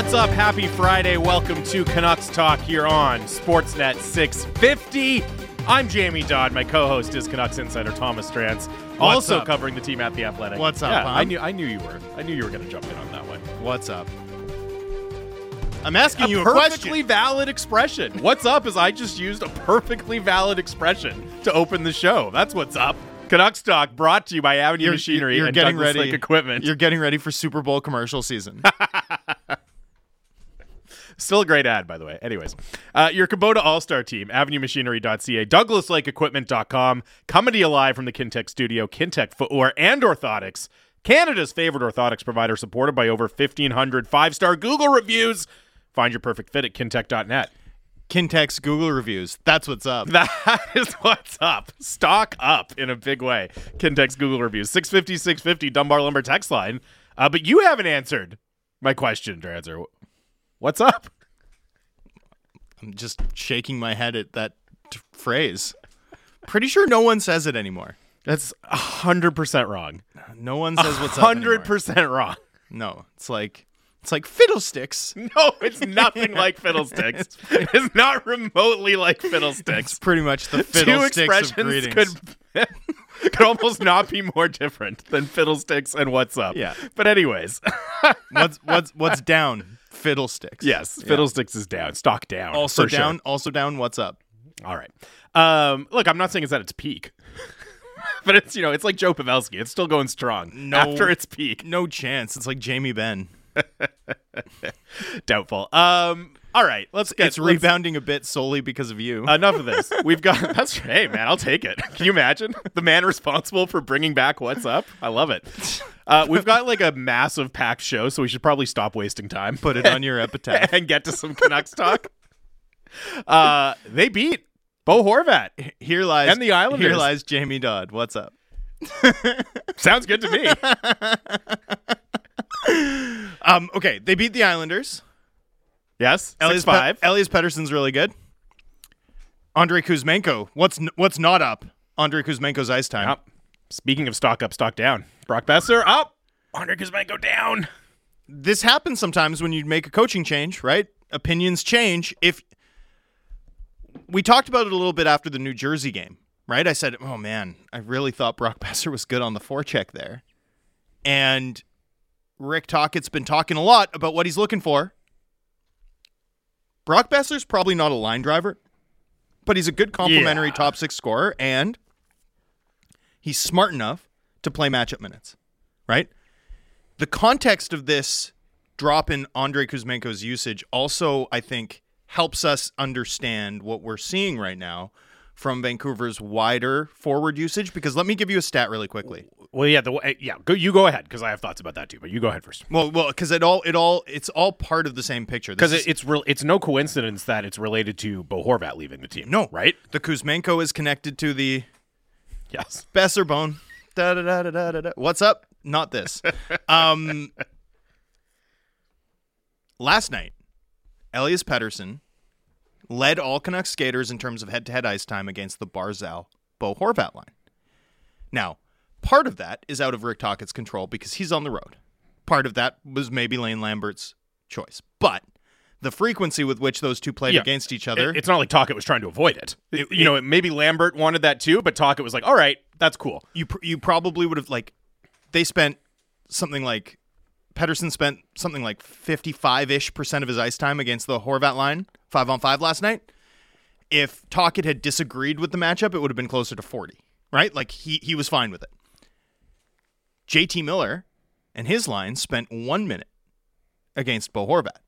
what's up? Happy Friday. Welcome to Canucks Talk here on Sportsnet 650. I'm Jamie Dodd. My co-host is Canucks insider Thomas Drance, also up? covering the team at the Athletic. What's up, Yeah, huh? I knew I knew you were. I knew you were going to jump in on that one. What's up? I'm asking A you a perfectly question. valid expression. What's up is I just used a perfectly valid expression to open the show. That's what's up. Canucks Talk brought to you by Avenue You're, Machinery you're and getting Douglas ready. Lake Equipment. You're getting ready for Super Bowl commercial season. Still a great ad, by the way. Anyways, uh, your Kubota All Star team, AvenueMachinery.ca, DouglasLakeEquipment.com, coming to you live from the Kintec studio, Kintec Footwear and Orthotics, Canada's favorite orthotics provider, supported by over 1,500 five star Google reviews. Find your perfect fit at kintec.net. Kintec's Google reviews. That's what's up. That is what's up. Stock up in a big way. Kintec's Google reviews. 650 650 Dunbar Lumber text line. Uh, but you haven't answered my question, Dranzer. What's up? I'm just shaking my head at that t- phrase. Pretty sure no one says it anymore. That's 100% wrong. No one says what's up. anymore. 100% wrong. No, it's like it's like fiddlesticks. No, it's nothing like Fiddlesticks. It's not remotely like fiddlesticks. It's Fiddlesticks. pretty much the Two fiddlesticks of expressions greetings. could could almost not be more different than Fiddlesticks and What's Up. Yeah. But anyways, what's what's what's down? Fiddlesticks. yes, Fiddlesticks is down. Stock down. Also for sure. down. Also down. What's up? All right. Um, look, I'm not saying it's at its peak. but it's you know, it's like Joe Pavelski. It's still going strong No. after its peak. No chance. It's like Jamie Benn. Doubtful. Um, all right, let's get It's let's- rebounding a bit solely because of you. Enough of this. We've got that's hey man, I'll take it. Can you imagine the man responsible for bringing back what's up? I love it. Uh, we've got like a massive packed show, so we should probably stop wasting time. Put it on your epitaph. and get to some Canucks talk. Uh, they beat Bo Horvat. Here lies And the Islanders. Here lies Jamie Dodd. What's up? Sounds good to me. Um, okay, they beat the Islanders. Yes, Elias five. Pe- Elias Pettersson's really good. Andre Kuzmenko. What's n- what's not up? Andre Kuzmenko's ice time. Yep. Speaking of stock up, stock down. Brock Boeser up. Andre Kuzmenko down. This happens sometimes when you make a coaching change, right? Opinions change. If we talked about it a little bit after the New Jersey game, right? I said, "Oh man, I really thought Brock Boeser was good on the forecheck there," and Rick Tocchet's been talking a lot about what he's looking for. Brock Boeser's probably not a line driver, but he's a good complementary Yeah. top six scorer, and he's smart enough to play matchup minutes, right? The context of this drop in Andrei Kuzmenko's usage also, I think, helps us understand what we're seeing right now from Vancouver's wider forward usage. Because let me give you a stat really quickly. Well, yeah, the yeah. Go, you go ahead because I have thoughts about that too. But you go ahead first. Well, well, because it all, it all, it's all part of the same picture. Because it, it's real. It's no coincidence that it's related to Bo Horvat leaving the team. no right? The Kuzmenko is connected to the Yes. Boeser bone. Da da da da da da. da. What's up? Not this. um, last night, Elias Pettersson led all Canucks skaters in terms of head-to-head ice time against the Barzal Bo Horvat line. Now, part of that is out of Rick Tocchet's control because he's on the road. Part of that was maybe Lane Lambert's choice, but the frequency with which those two played Yeah. against each other. It- it's not like Tocchet was trying to avoid it. It- you know, maybe Lambert wanted that too, but Tocchet was like, "All right, that's cool." you pr- you probably would have like they spent something like Pettersson spent something like 55-ish percent of his ice time against the Horvat line 5 on 5 last night. If Tocchet had disagreed with the matchup, it would have been closer to 40, right? Like he he was fine with it. JT Miller and his line spent 1 minute against Bo Horvat.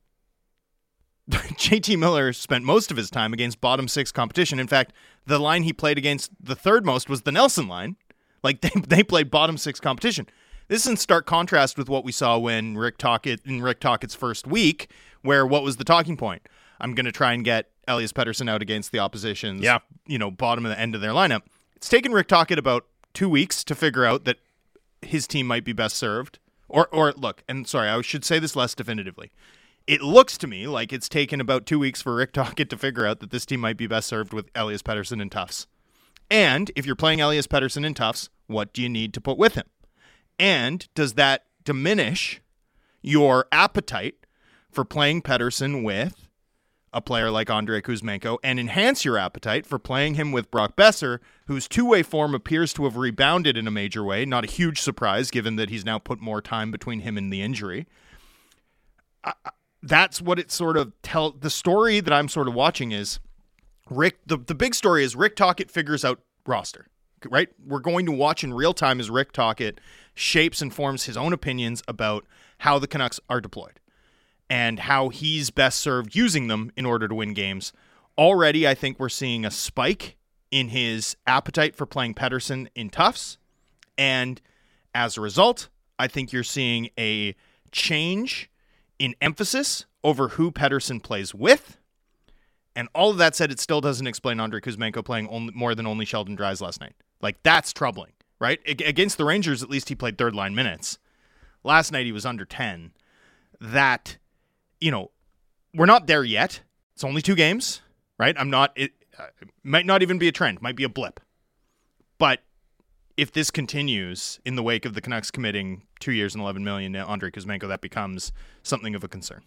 JT Miller spent most of his time against bottom 6 competition. In fact, the line he played against the third most was the Nelson line. Like they, they played bottom six competition. This is in stark contrast with what we saw when Rick Tocchet in Rick Tocchet's first week, where what was the talking point? I'm going to try and get Elias Pettersson out against the opposition's, Yeah. you know, bottom of the end of their lineup. It's taken Rick Tocchet about two weeks to figure out that his team might be best served. Or, or look, and sorry, I should say this less definitively. It looks to me like it's taken about two weeks for Rick Tocchet to figure out that this team might be best served with Elias Pettersson and Tufts. And if you're playing Elias Pettersson and Tufts, what do you need to put with him? And does that diminish your appetite for playing Pettersson with a player like Andrei Kuzmenko and enhance your appetite for playing him with Brock Boeser, whose two way form appears to have rebounded in a major way. Not a huge surprise given that he's now put more time between him and the injury. I, that's what it sort of tell the story that I'm sort of watching is Rick the, the big story is Rick Tocchet figures out roster. Right? We're going to watch in real time as Rick Tocchet shapes and forms his own opinions about how the Canucks are deployed and how he's best served using them in order to win games. Already, I think we're seeing a spike in his appetite for playing Pettersson in toughs. And as a result, I think you're seeing a change in emphasis over who Pettersson plays with. And all of that said, it still doesn't explain Andrei Kuzmenko playing only, more than only Sheldon Dries last night. Like, that's troubling, right? A- against the Rangers, at least he played third line minutes. Last night, he was under 10. That you know, we're not there yet. It's only two games, right? I'm not. It uh, might not even be a trend. Might be a blip. But if this continues in the wake of the Canucks committing two years and 11 million to Andrei Kuzmenko, that becomes something of a concern.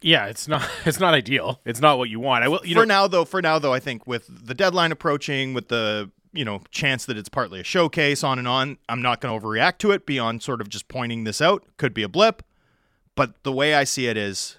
Yeah, it's not. It's not ideal. It's not what you want. I will. You for know, now, though, for now, though, I think with the deadline approaching, with the you know chance that it's partly a showcase, on and on, I'm not going to overreact to it beyond sort of just pointing this out. Could be a blip. But the way I see it is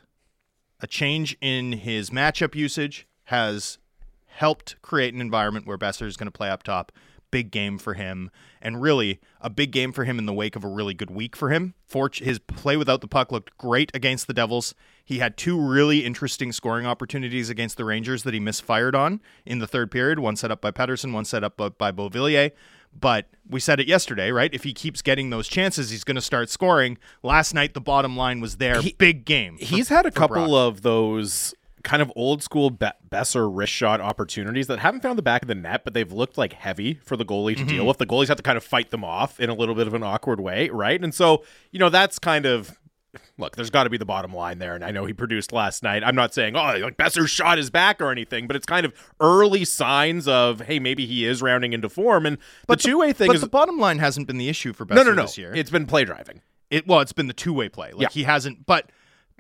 a change in his matchup usage has helped create an environment where Boeser is going to play up top. Big game for him, and really a big game for him in the wake of a really good week for him. For his play without the puck looked great against the Devils. He had two really interesting scoring opportunities against the Rangers that he misfired on in the third period. One set up by Pettersson, one set up by Beauvillier. But we said it yesterday, right? If he keeps getting those chances, he's going to start scoring. Last night, the bottom line was there. He, Big game. For, he's had a couple Brock. of those kind of old school Be- Boeser wrist shot opportunities that haven't found the back of the net, but they've looked like heavy for the goalie to mm-hmm. deal with. The goalies have to kind of fight them off in a little bit of an awkward way, right? And so, you know, that's kind of look, there's got to be the bottom line there. And I know he produced last night. I'm not saying, oh, like Boeser's shot is back or anything, but it's kind of early signs of, hey, maybe he is rounding into form. And but the two way thing but is. the bottom line hasn't been the issue for Boeser no, no, no. this year. It's been play driving. It Well, it's been the two way play. Like yeah. he hasn't, but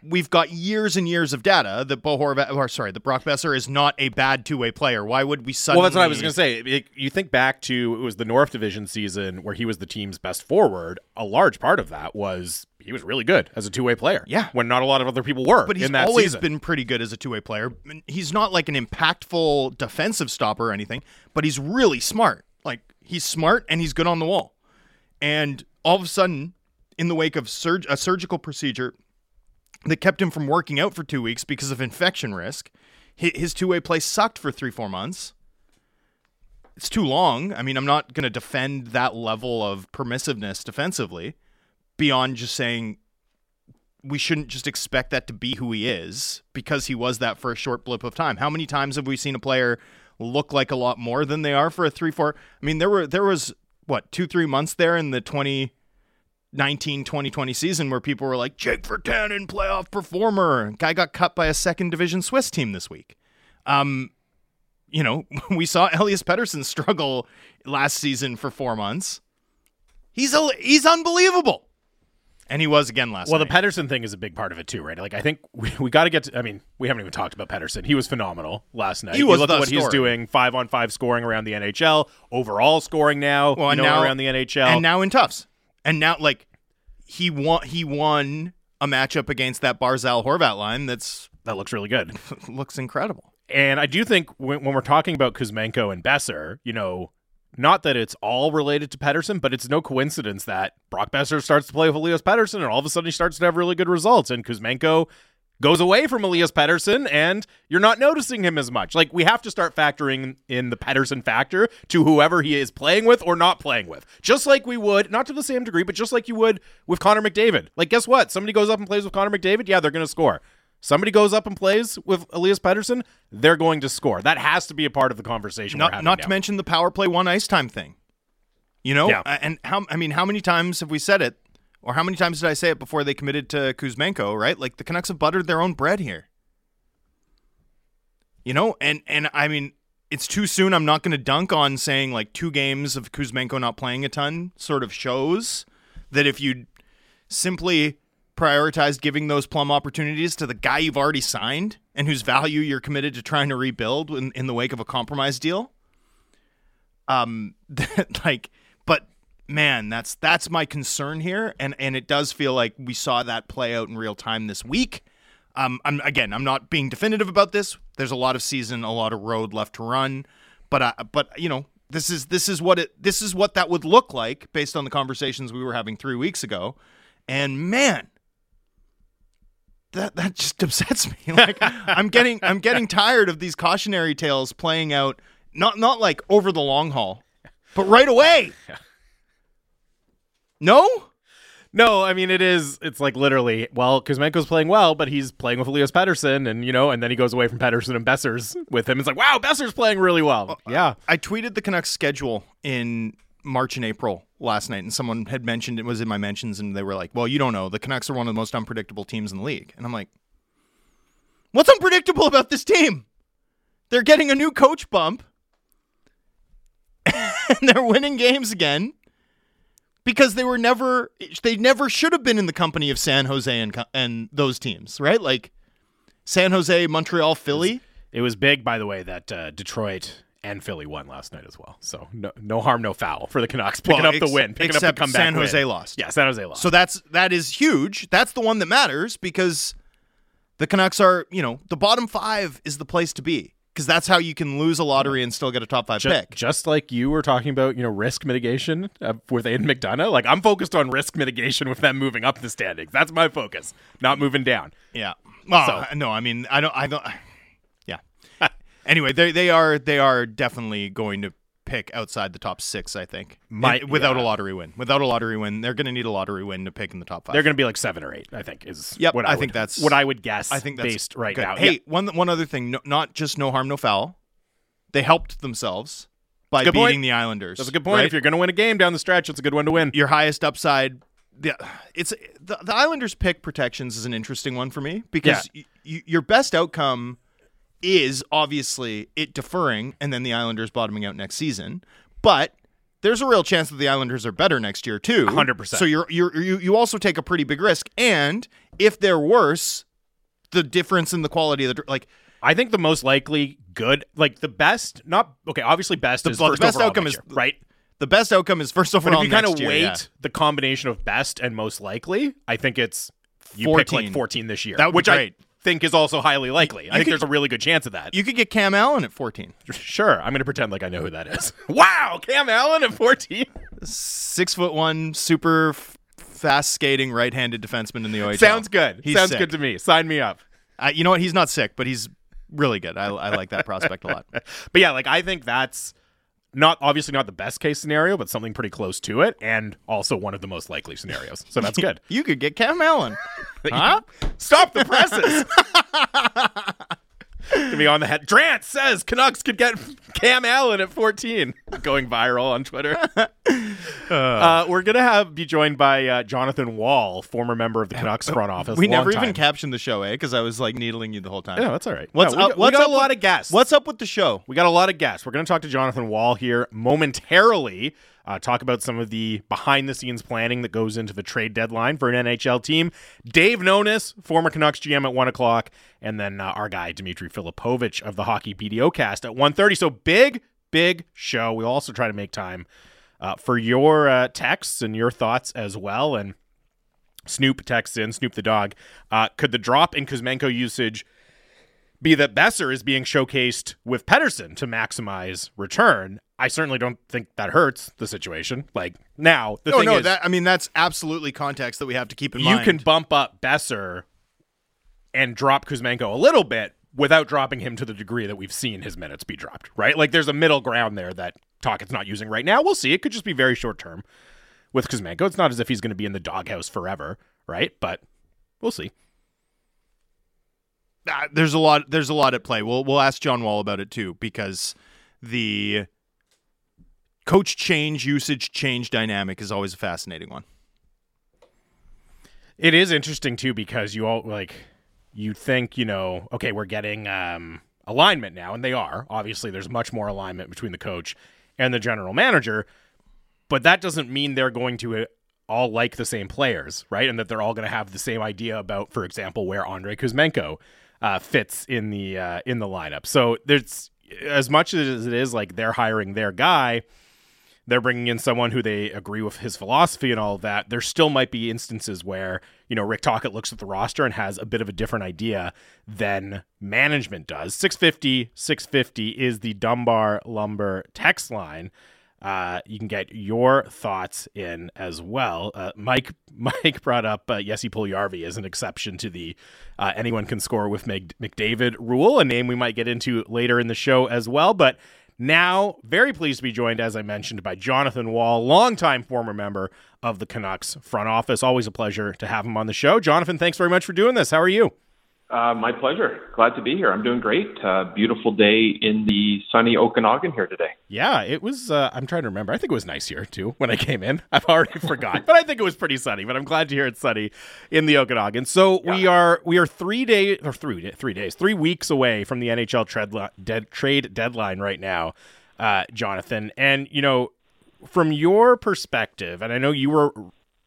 we've got years and years of data that Bo Horvat, or sorry, the Brock Boeser is not a bad two way player. Why would we suddenly? Well, that's what I was going to say. It, you think back to it was the North Division season where he was the team's best forward. A large part of that was he was really good as a two way player. Yeah, when not a lot of other people were. But he's always season. been pretty good as a two way player. He's not like an impactful defensive stopper or anything, but he's really smart. Like he's smart and he's good on the wall. And all of a sudden, in the wake of surg- a surgical procedure that kept him from working out for two weeks because of infection risk. His two way play sucked for three, four months. It's too long. I mean, I'm not going to defend that level of permissiveness defensively beyond just saying we shouldn't just expect that to be who he is because he was that for a short blip of time. How many times have we seen a player look like a lot more than they are for a 3-4? I mean, there were there was what, 2-3 months there in the 20 19 2020 season where people were like Jake Virtanen playoff performer. Guy got cut by a second division Swiss team this week. Um you know we saw Elias Pettersson struggle last season for 4 months. He's a, he's unbelievable. And he was again last well night. the Pettersson thing is a big part of it too right? Like I think we, we got to get to I mean we haven't even talked about Pettersson. He was phenomenal last night. He was you look at what story. he's doing 5 on 5 scoring around the NHL overall scoring now well, and now around the NHL and now in toughs and now, like, he won. He won a matchup against that Barzal Horvat line. That's that looks really good. looks incredible. And I do think when, when we're talking about Kuzmenko and Boeser, you know, not that it's all related to Pettersson, but it's no coincidence that Brock Boeser starts to play with Elias Pettersson, and all of a sudden he starts to have really good results. And Kuzmenko goes away from Elias Pettersson and you're not noticing him as much. Like we have to start factoring in the Pettersson factor to whoever he is playing with or not playing with. Just like we would, not to the same degree, but just like you would with Connor McDavid. Like guess what? Somebody goes up and plays with Connor McDavid, yeah, they're going to score. Somebody goes up and plays with Elias Pettersson, they're going to score. That has to be a part of the conversation. Not, not to mention the power play one ice time thing. You know, yeah. and how I mean, how many times have we said it? Or how many times did I say it before they committed to Kuzmenko, right? Like the Canucks have buttered their own bread here. You know, and and I mean, it's too soon. I'm not going to dunk on saying like two games of Kuzmenko not playing a ton sort of shows that if you simply prioritized giving those plum opportunities to the guy you've already signed and whose value you're committed to trying to rebuild in, in the wake of a compromise deal. Um, that like, man, that's that's my concern here, and and it does feel like we saw that play out in real time this week. Um, I'm again, I'm not being definitive about this. There's a lot of season, a lot of road left to run, but uh, but you know, this is this is what it this is what that would look like based on the conversations we were having three weeks ago, and man, that that just upsets me. Like I'm getting I'm getting tired of these cautionary tales playing out not not like over the long haul, but right away. No? No, I mean it is. It's like literally. Well, Kuzmenko's playing well, but he's playing with Elias Pettersson, and you know, and then he goes away from Pettersson and Boeser's with him. It's like, wow, Boeser's playing really well. Oh, yeah, I tweeted the Canucks schedule in March and April last night, and someone had mentioned it was in my mentions, and they were like, "Well, you don't know. The Canucks are one of the most unpredictable teams in the league." And I'm like, "What's unpredictable about this team? They're getting a new coach bump, and they're winning games again." Because they were never they never should have been in the company of San Jose and and those teams, right? Like San Jose, Montreal, Philly. It was big, by the way, that uh, Detroit and Philly won last night as well. So no, no harm, no foul for the Canucks picking Well, up the win, picking up the comeback. San Jose win. lost. Yeah, San Jose lost. So that's that is huge. That's the one that matters because the Canucks are, you know, the bottom 5 is the place to be because that's how you can lose a lottery and still get a top 5 Ju- pick. just like you were talking about, you know, risk mitigation uh, with Aiden McDonough. Like I'm focused on risk mitigation with them moving up the standings. That's my focus, not moving down. Yeah. Well, So- no, I mean, I don't I don't Yeah. anyway, they they are they are definitely going to pick outside the top 6, I think. And without yeah. a lottery win. Without a lottery win, they're going to need a lottery win to pick in the top 5. They're going to be like seven or eight. I think is Yep, what I I, think would- that's- what I would guess. I think that's based right good. now. Hey, Yeah. one one other thing, no, not just no harm, no foul. They helped themselves by Good beating point. the Islanders. that's a good point. right? If you're going to win a game down the stretch, it's a good one to win. your highest upside, the, it's the, the Islanders pick protections is an interesting one for me because y- y- your best outcome is obviously it deferring and then the Islanders bottoming out next season, but. There's a real chance that the Islanders are better next year too. 100%. So you're, you're you you also take a pretty big risk, and if they're worse, the difference in the quality of the like I think the most likely good, like the best, not okay. Obviously, best is well, the best outcome is- year, right. the best outcome is first But overall if you kind of weight yeah. the combination of best and most likely, I think it's you pick 14. like 14 this year, That would be which great. I think is also highly likely. I think could- there's a really good chance of that. you could get Cam Allen at 14. sure, I'm going to pretend like I know who that is. wow, Cam Allen at 14. six foot one, super f- fast skating right-handed defenseman in the OHL. Sounds good. He's Sounds sick. good to me. Sign me up. Uh, you know what? He's not sick, but he's really good. I, I like that prospect a lot. But yeah, like I think that's not obviously not the best case scenario, but something pretty close to it, and also one of the most likely scenarios. So that's good. You could get Cam Allen. huh? Stop the presses. Gonna be on the head. Drance says Canucks could get Cam Allen at 14, going viral on Twitter. Uh, we're gonna have be joined by uh, Jonathan Wall, former member of the Canucks front office. We long never even captioned the show, eh? Because I was like needling you the whole time. Yeah, that's all right. What's Yeah, up? we what's got up a lot with- of guests. What's up with the show? We got a lot of guests. We're going to talk to Jonathan Wall here momentarily. Uh, talk about some of the behind the scenes planning that goes into the trade deadline for an NHL team. Dave Nonis, former Canucks GM at one o'clock, and then uh, our guy Dimitri Filipovic of the Hockey PDOcast at 1.30. So big, big show. We'll also try to make time uh, for your uh, texts and your thoughts as well. And Snoop texts in, Snoop the dog. Uh, could the drop in Kuzmenko usage be that Boeser is being showcased with Pettersson to maximize return. I certainly don't think that hurts the situation. Like now, the No, thing no. is, that I mean, that's absolutely context that we have to keep in you mind. You can bump up Boeser and drop Kuzmenko a little bit without dropping him to the degree that we've seen his minutes be dropped. Right? Like there's a middle ground there that Tocchet's not using right now. We'll see. It could just be very short term with Kuzmenko. It's not as if he's going to be in the doghouse forever, right? But we'll see. uh, there's a lot there's a lot at play. We'll we'll ask John Wall about it too because the coach change usage change dynamic is always a fascinating one. It is interesting too because you all like you think, you know, okay, we're getting um alignment now and they are. Obviously there's much more alignment between the coach and the general manager, but that doesn't mean they're going to uh, all like the same players, right? And that they're all going to have the same idea about, for example, where Andre Kuzmenko uh, fits in the uh, in the lineup. So there's as much as it is like they're hiring their guy, they're bringing in someone who they agree with his philosophy and all of that. There still might be instances where you know Rick Tocchet looks at the roster and has a bit of a different idea than management does. 650 650 is the Dunbar Lumber text line. Uh, you can get your thoughts in as well. Uh, Mike Mike brought up uh, Jesse Puljujarvi as an exception to the uh, anyone can score with McDavid rule, a name we might get into later in the show as well. But now, very pleased to be joined, as I mentioned, by Jonathan Wall, longtime former member of the Canucks front office. Always a pleasure to have him on the show. Jonathan, thanks very much for doing this. How are you? Uh, my pleasure. Glad to be here. I'm doing great. Uh, beautiful day in the sunny Okanagan here today. Yeah, it was. Uh, I'm trying to remember. I think it was nice here too when I came in. I've already forgot, but I think it was pretty sunny. But I'm glad to hear it's sunny in the Okanagan. So yeah. we are we are three days or three three days, three weeks away from the NHL trade dead, trade deadline right now, uh, Jonathan. And you know, from your perspective, and I know you were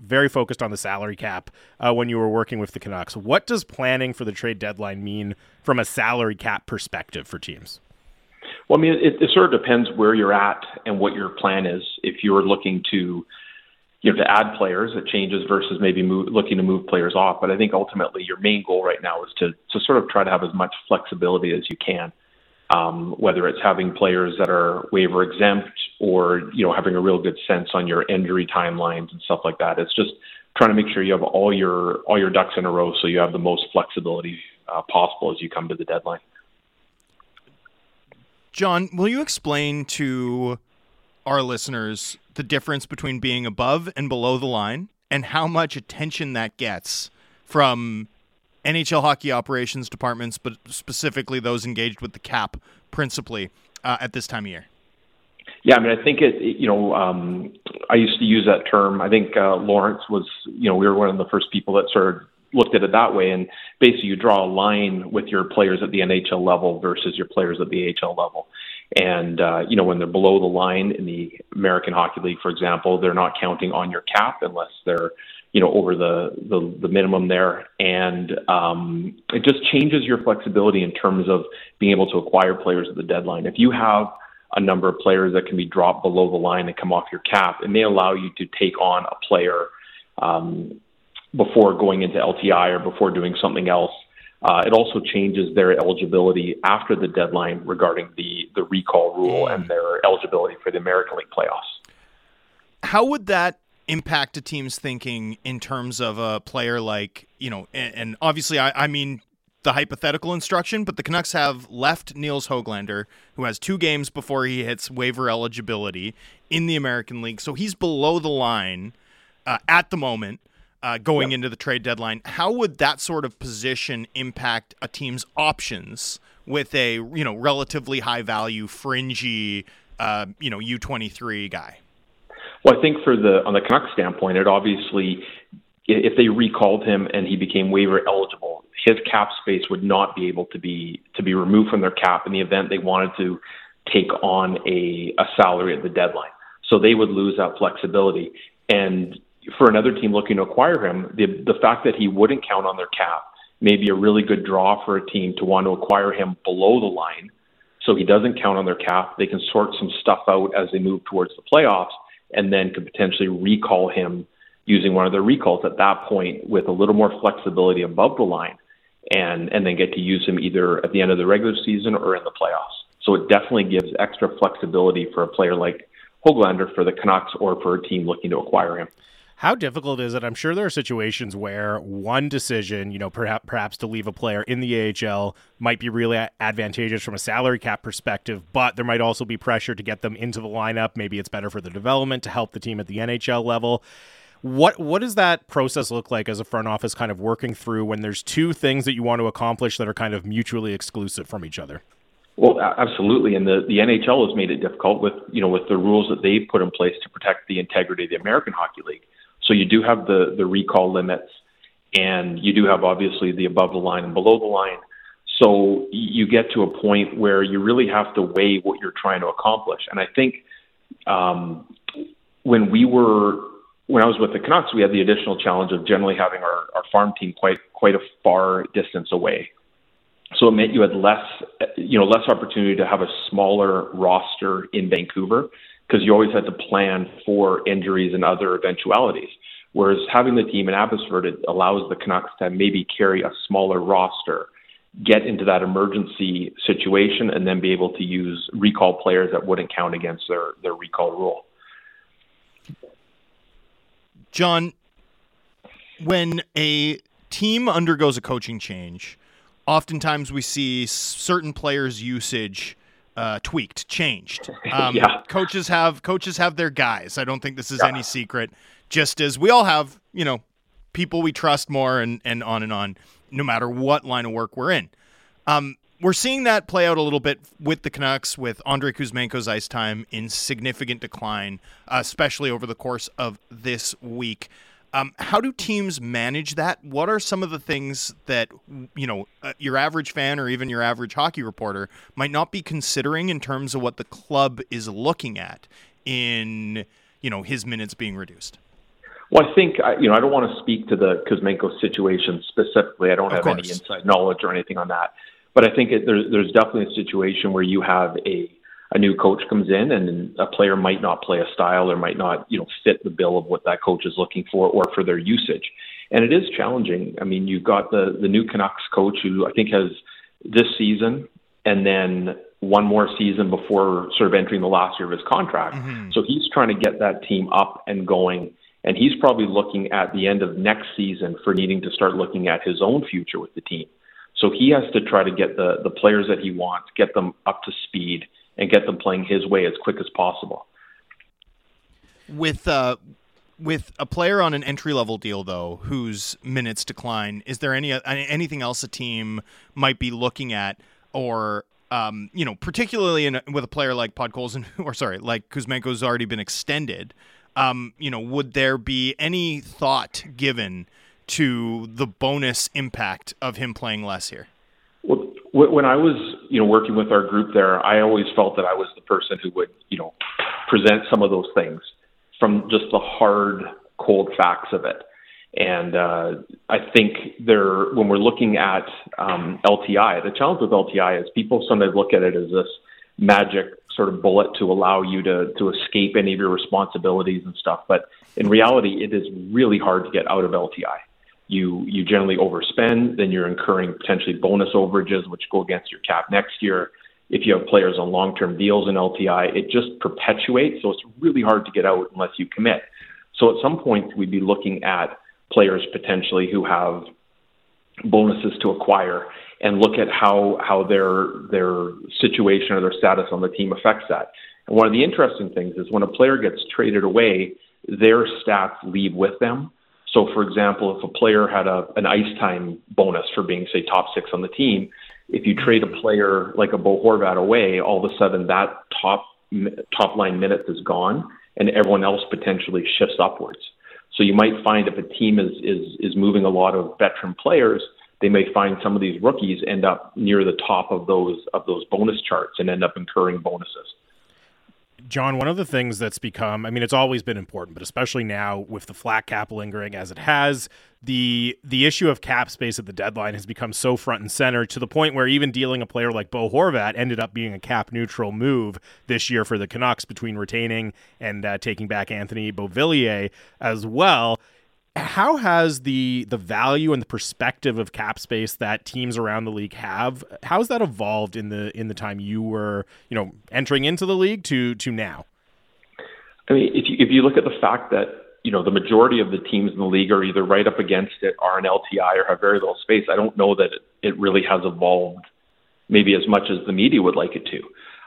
very focused on the salary cap uh, when you were working with the Canucks. What does planning for the trade deadline mean from a salary cap perspective for teams? Well, I mean, it, it sort of depends where you're at and what your plan is. If you're looking to you know, to add players, it changes versus maybe move, looking to move players off. But I think ultimately your main goal right now is to to sort of try to have as much flexibility as you can um, whether it's having players that are waiver exempt or you know having a real good sense on your injury timelines and stuff like that. It's just trying to make sure you have all your all your ducks in a row so you have the most flexibility uh, possible as you come to the deadline. John, will you explain to our listeners the difference between being above and below the line and how much attention that gets from NHL hockey operations departments, but specifically those engaged with the cap principally uh, at this time of year? Yeah, I mean, I think it, you know, um, I used to use that term. I think uh, Lawrence was, you know, we were one of the first people that sort of looked at it that way. And basically, you draw a line with your players at the NHL level versus your players at the AHL level. And, uh, you know, when they're below the line in the American Hockey League, for example, they're not counting on your cap unless they're you know over the the, the minimum there, and um, it just changes your flexibility in terms of being able to acquire players at the deadline. If you have a number of players that can be dropped below the line and come off your cap, it may allow you to take on a player um, before going into LTI or before doing something else. Uh, it also changes their eligibility after the deadline regarding the, the recall rule and their eligibility for the American League playoffs. How would that impact a team's thinking in terms of a player like you know, and, and obviously I, I mean the hypothetical instruction, but the Canucks have left Niels Hoglander, who has two games before he hits waiver eligibility in the American League. So he's below the line uh, at the moment uh, going yep. into the trade deadline. How would that sort of position impact a team's options with a you know relatively high value, fringy, uh, you know U twenty three guy? Well, I think for the on the Canucks standpoint, it obviously if they recalled him and he became waiver eligible, his cap space would not be able to be to be removed from their cap in the event they wanted to take on a, a salary at the deadline. So they would lose that flexibility. And for another team looking to acquire him, the the fact that he wouldn't count on their cap may be a really good draw for a team to want to acquire him below the line so he doesn't count on their cap. They can sort some stuff out as they move towards the playoffs and then could potentially recall him using one of their recalls at that point with a little more flexibility above the line and and then get to use him either at the end of the regular season or in the playoffs. So it definitely gives extra flexibility for a player like Hoglander for the Canucks or for a team looking to acquire him. How difficult is it? I'm sure there are situations where one decision, you know, perhaps perhaps to leave a player in the AHL might be really advantageous from a salary cap perspective, but there might also be pressure to get them into the lineup. Maybe it's better for the development to help the team at the NHL level. What what does that process look like as a front office kind of working through when there's two things that you want to accomplish that are kind of mutually exclusive from each other? Well, absolutely, and the, the NHL has made it difficult with you know with the rules that they've put in place to protect the integrity of the American Hockey League. So you do have the the recall limits, and you do have obviously the above the line and below the line. So you get to a point where you really have to weigh what you're trying to accomplish. And I think um, when we were when I was with the Canucks, we had the additional challenge of generally having our, our farm team quite quite a far distance away. So it meant you had less, you know, less opportunity to have a smaller roster in Vancouver because you always had to plan for injuries and other eventualities. Whereas having the team in Abbotsford, it allows the Canucks to maybe carry a smaller roster, get into that emergency situation, and then be able to use recall players that wouldn't count against their, their recall rule. John, when a team undergoes a coaching change, oftentimes we see certain players' usage uh, tweaked, changed. Um, yeah. Coaches have coaches have their guys. I don't think this is yeah. any secret. Just as we all have, you know, people we trust more, and and on and on, no matter what line of work we're in. Um, we're seeing that play out a little bit with the Canucks, with Andre Kuzmenko's ice time in significant decline, especially over the course of this week. Um, how do teams manage that? What are some of the things that you know uh, your average fan or even your average hockey reporter might not be considering in terms of what the club is looking at in you know his minutes being reduced? Well, I think you know I don't want to speak to the Kuzmenko situation specifically. I don't have any inside knowledge or anything on that. But I think it, there's there's definitely a situation where you have a a new coach comes in and a player might not play a style or might not you know fit the bill of what that coach is looking for or for their usage. And it is challenging. I mean, you've got the the new Canucks coach who I think has this season and then one more season before sort of entering the last year of his contract. Mm-hmm. So he's trying to get that team up and going. And he's probably looking at the end of next season for needing to start looking at his own future with the team. So he has to try to get the, the players that he wants, get them up to speed, and get them playing his way as quick as possible. With uh, with a player on an entry level deal though, whose minutes decline, is there any anything else a team might be looking at, or um, you know, particularly in, with a player like Podkolzin, or sorry, like Kuzmenko's already been extended. Um, you know, would there be any thought given to the bonus impact of him playing less here? Well, when I was, you know, working with our group there, I always felt that I was the person who would, you know, present some of those things from just the hard, cold facts of it. And uh, I think there, when we're looking at um, LTI, the challenge with LTI is people sometimes look at it as this magic sort of bullet to allow you to to escape any of your responsibilities and stuff. But in reality, it is really hard to get out of LTI you you generally overspend, then you're incurring potentially bonus overages, which go against your cap next year. If you have players on long term deals in LTI, it just perpetuates. So it's really hard to get out unless you commit. So at some point, we'd be looking at players potentially who have bonuses to acquire and look at how how their their situation or their status on the team affects that. And one of the interesting things is when a player gets traded away, their stats leave with them. So, for example, if a player had a, an ice time bonus for being, say, top six on the team, if you trade a player like a Bo Horvat away, all of a sudden that top top line minutes is gone, and everyone else potentially shifts upwards. So you might find if a team is is is moving a lot of veteran players, they may find some of these rookies end up near the top of those of those bonus charts and end up incurring bonuses. John, one of the things that's become, I mean, it's always been important, but especially now with the flat cap lingering as it has, the the issue of cap space at the deadline has become so front and center to the point where even dealing a player like Bo Horvat ended up being a cap neutral move this year for the Canucks between retaining and uh, taking back Anthony Beauvillier as well how has the the value and the perspective of cap space that teams around the league have how has that evolved in the in the time you were you know entering into the league to to now? I mean if you if you look at the fact that you know the majority of the teams in the league are either right up against it are an lti or have very little space i don't know that it, it really has evolved maybe as much as the media would like it to.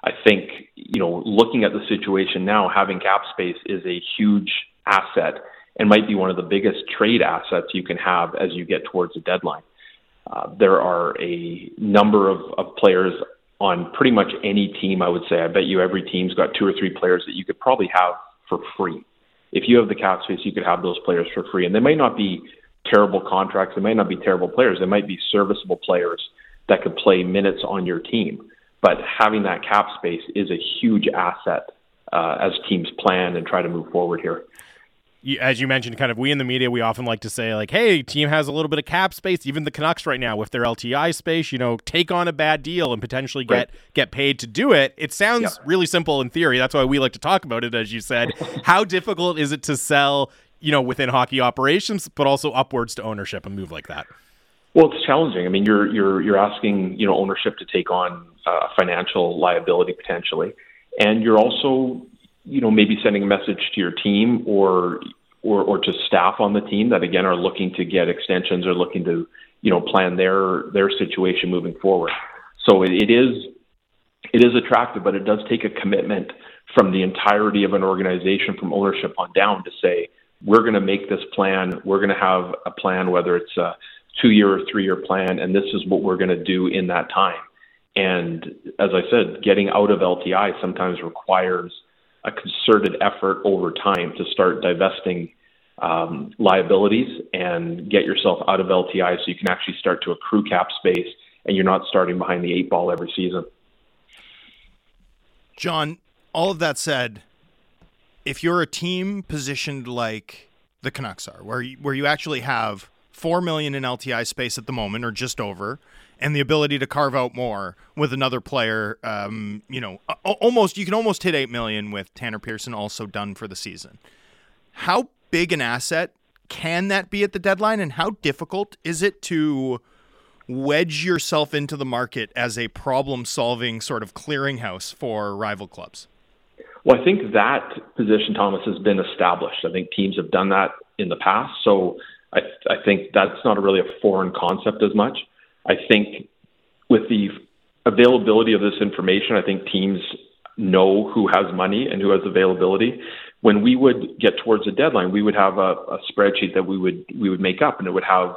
I think you know looking at the situation now having cap space is a huge asset and might be one of the biggest trade assets you can have as you get towards a deadline. Uh, there are a number of, of players on pretty much any team, I would say. I bet you every team's got two or three players that you could probably have for free. If you have the cap space, you could have those players for free. And they may not be terrible contracts, they might not be terrible players, they might be serviceable players that could play minutes on your team. But having that cap space is a huge asset uh, as teams plan and try to move forward here. As you mentioned, kind of we in the media, we often like to say like, "Hey, team has a little bit of cap space." Even the Canucks right now with their LTI space, you know, take on a bad deal and potentially get Right. get paid to do it. It sounds Yeah. really simple in theory. That's why we like to talk about it, as you said. How difficult is it to sell, you know, within hockey operations, but also upwards to ownership and move like that? Well, it's challenging. I mean, you're you're you're asking you know ownership to take on uh, financial liability potentially, and you're also you know maybe sending a message to your team or or or to staff on the team that again are looking to get extensions or looking to you know plan their their situation moving forward. So it, it is it is attractive, but it does take a commitment from the entirety of an organization, from ownership on down, to say we're going to make this plan. We're going to have a plan, whether it's a two-year or three-year plan, and this is what we're going to do in that time. And as I said, getting out of LTI sometimes requires a concerted effort over time to start divesting um, liabilities and get yourself out of LTI so you can actually start to accrue cap space and you're not starting behind the eight ball every season. John, all of that said, if you're a team positioned like the Canucks are, where you, where you actually have four million in LTI space at the moment, or just over, and the ability to carve out more with another player, um, you know, almost you can almost hit eight million with Tanner Pearson also done for the season. How big an asset can that be at the deadline, and how difficult is it to wedge yourself into the market as a problem-solving sort of clearinghouse for rival clubs? Well, I think that position, Thomas, has been established. I think teams have done that in the past. So I, I think that's not really a foreign concept as much. I think with the availability of this information, I think teams know who has money and who has availability. When we would get towards a deadline, we would have a, a spreadsheet that we would we would make up, and it would have,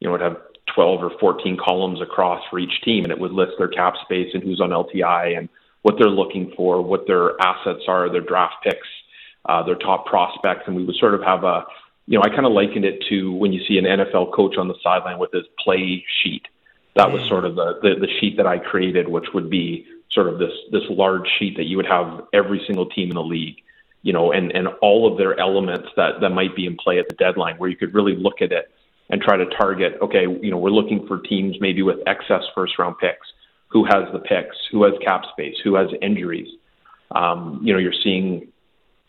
you know, it would have 12 or 14 columns across for each team, and it would list their cap space and who's on LTI and what they're looking for, what their assets are, their draft picks, uh, their top prospects, and we would sort of have a, you know, I kind of likened it to when you see an NFL coach on the sideline with his play sheet. That was sort of the, the the sheet that I created, which would be sort of this this large sheet that you would have every single team in the league, you know, and and all of their elements that that might be in play at the deadline, where you could really look at it and try to target. Okay, you know, we're looking for teams maybe with excess first round picks who has the picks, who has cap space, who has injuries. Um, you know, you're seeing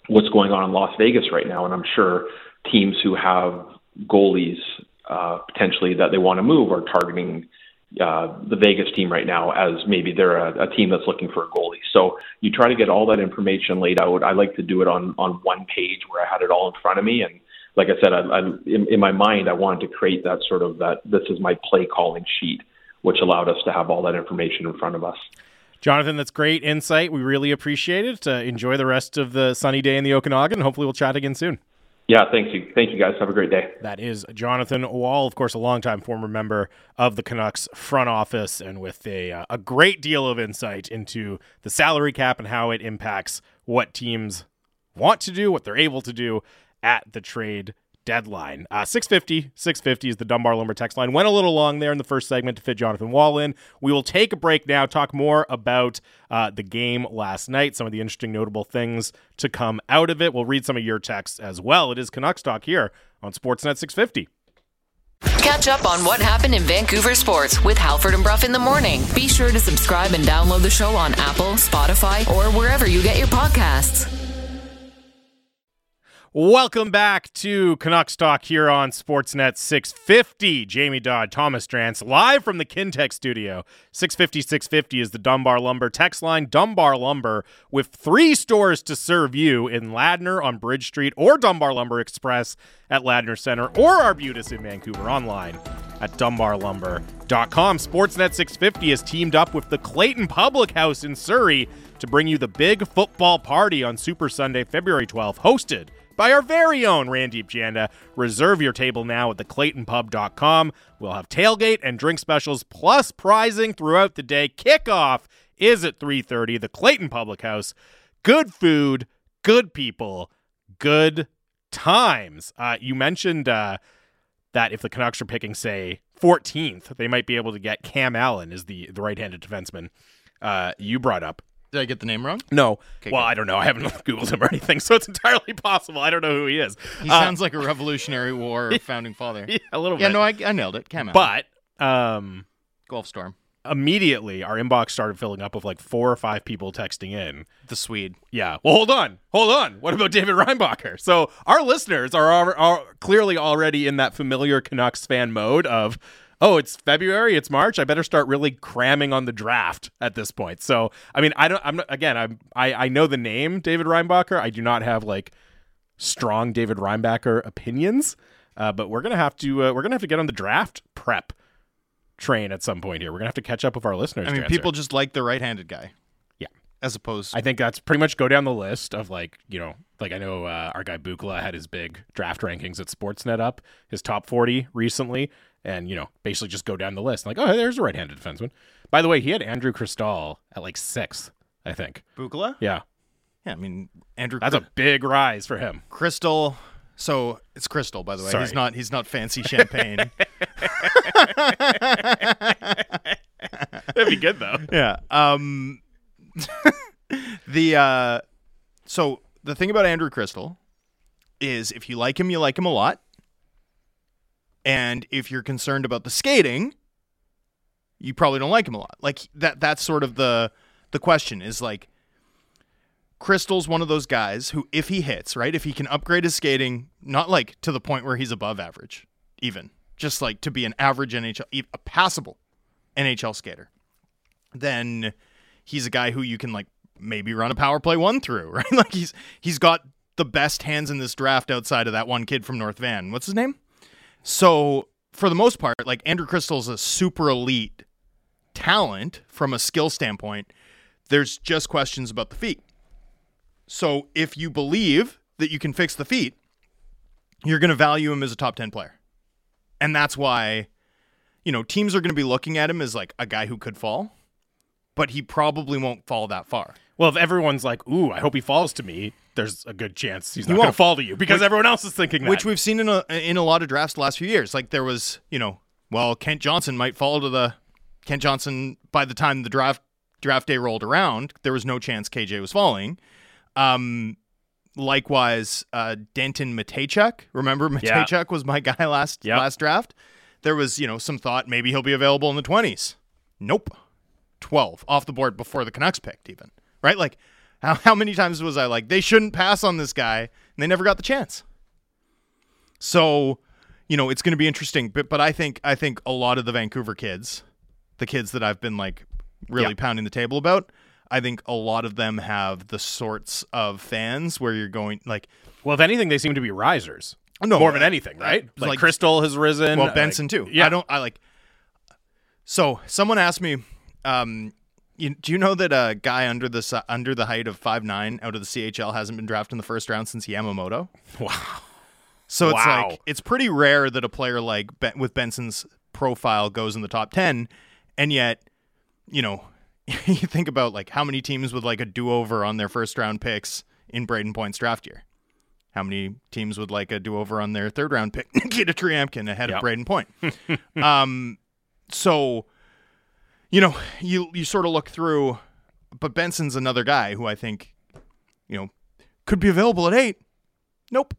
what's going on in Las Vegas right now, and I'm sure teams who have goalies uh, potentially that they want to move are targeting uh, the Vegas team right now as maybe they're a, a team that's looking for a goalie. So you try to get all that information laid out. I like to do it on on one page where I had it all in front of me and like I said, I, I, in, in my mind, I wanted to create that sort of that. This is my play calling sheet, which allowed us to have all that information in front of us. Jonathan, that's great insight. We really appreciate it. Uh, enjoy the rest of the sunny day in the Okanagan. Hopefully, we'll chat again soon. Yeah, thank you. Thank you, guys. Have a great day. That is Jonathan Wall, of course, a longtime former member of the Canucks front office, and with a uh, a great deal of insight into the salary cap and how it impacts what teams want to do, what they're able to do at the trade deadline. Uh, 650, 650 is the Dunbar Lumber text line. Went a little long there in the first segment to fit Jonathan Wall in. We will take a break now, talk more about uh, the game last night, some of the interesting, notable things to come out of it. We'll read some of your texts as well. It is Canucks Talk here on Sportsnet 650. Catch up on what happened in Vancouver sports with Halford and Brough in the morning. Be sure to subscribe and download the show on Apple, Spotify, or wherever you get your podcasts. Welcome back to Canucks Talk here on Sportsnet 650. Jamie Dodd, Thomas Drance, live from the Kintec studio. 650 650 is the Dunbar Lumber text line. Dunbar Lumber with three stores to serve you in Ladner on Bridge Street or Dunbar Lumber Express at Ladner Center or Arbutus in Vancouver online at dunbarlumber.com. Sportsnet 650 has teamed up with the Clayton Public House in Surrey to bring you the big football party on Super Sunday, February 12th, hosted by our very own Randeep Janda. Reserve your table now at theclaytonpub.com. We'll have tailgate and drink specials plus prizing throughout the day. Kickoff is at 3:30. The Clayton Public House. Good food, good people, good times. Uh, you mentioned uh, that if the Canucks are picking, say, 14th, they might be able to get Cam Allen as the the right-handed defenseman. Uh, you brought up Did I get the name wrong? No. Okay, well, good. I don't know. I haven't Googled him or anything, so it's entirely possible. I don't know who he is. He Uh, sounds like a Revolutionary War founding father. yeah, a little Yeah, bit. no, I, I nailed it. Cam Allen. but um, Golf Storm, immediately our inbox started filling up with like four or five people texting in. the Swede. Yeah. Well, hold on. Hold on. What about David Reinbacher? So our listeners are, are, are clearly already in that familiar Canucks fan mode of, oh, it's February, it's March. I better start really cramming on the draft at this point. So, I mean, I don't. I'm not, again. I'm. I I know the name David Reinbacher. I do not have like strong David Reinbacher opinions. Uh, but we're gonna have to. Uh, we're gonna have to get on the draft prep train at some point here. We're gonna have to catch up with our listeners. I mean, people just like the right-handed guy. Yeah. As opposed, I think that's pretty much go down the list of like, you know, like I know uh, our guy Bukala had his big draft rankings at Sportsnet up, his top 40 recently, and, you know, basically just go down the list. Like, oh, there's a right handed defenseman. By the way, he had Andrew Cristall at like sixth, I think. Bukala. Yeah. Yeah, I mean Andrew. That's a big rise for him. Cristall. So it's Cristall, by the way. Sorry. He's not. He's not fancy champagne. That'd be good, though. yeah. Um. the uh, so the thing about Andrew Cristall is if you like him, you like him a lot, and if you're concerned about the skating, you probably don't like him a lot. Like that. That's sort of the the question is like. Cristall's one of those guys who, if he hits, right, if he can upgrade his skating, not like to the point where he's above average, even just like to be an average NHL, a passable NHL skater, then he's a guy who you can like maybe run a power play one through, right? Like he's he's got the best hands in this draft outside of that one kid from North Van. What's his name? So for the most part, like Andrew Cristall's a super elite talent from a skill standpoint. There's just questions about the feet. So if you believe that you can fix the feet, you're going to value him as a top 10 player. And that's why, you know, teams are going to be looking at him as like a guy who could fall, but he probably won't fall that far. Well, if everyone's like, ooh, I hope he falls to me, there's a good chance he's not going to fall to you because everyone else is thinking that. Which we've seen in a in a lot of drafts the last few years. Like there was, you know, well, Kent Johnson might fall to the Kent Johnson by the time the draft draft day rolled around, there was no chance KJ was falling. Um likewise, uh Denton Mateychuk, remember Yeah. Was my guy last Yep. last draft. There was, you know, some thought maybe he'll be available in the 20s. Nope. 12 off the board before the Canucks picked even. Right? Like how, how many times was I like they shouldn't pass on this guy and they never got the chance. So, you know, it's going to be interesting, but but I think I think a lot of the Vancouver kids, the kids that I've been like really Yeah. pounding the table about, I think a lot of them have the sorts of fans where you're going like well, if anything, they seem to be risers. No, more than anything, right? Like, like- Cristall has risen. well Benson like- too. Yeah, I don't I like So, someone asked me um you, do you know that a guy under the under the height of five nine out of the CHL hasn't been drafted in the first round since Yamamoto? Wow. So it's Wow. like it's pretty rare that a player like ben, with Benson's profile goes in the top 10 and yet you know you think about like how many teams would like a do-over on their first round picks in Brayden Point's draft year. How many teams would like a do-over on their third round pick Nikita Tryamkin ahead Yep. of Brayden Point? um so you know, you you sort of look through but Benson's another guy who I think you know could be available at 8. Nope.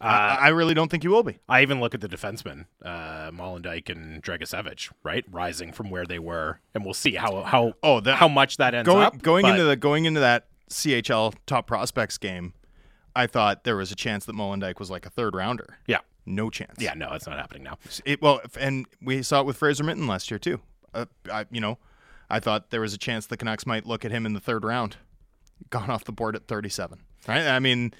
Uh, I, I really don't think he will be. I even look at the defensemen, uh, Molendyk and Dragisevich, right, rising from where they were, and we'll see how how Oh, that- how much that ends going up. going but- into the going into that CHL top prospects game, I thought there was a chance that Molendyk was like a third rounder. yeah, No chance. yeah, no, it's not happening now. It, well, and we saw it with Fraser Minten last year too. Uh, I, you know, I thought there was a chance the Canucks might look at him in the third round. Gone off the board at 37. Right? I mean,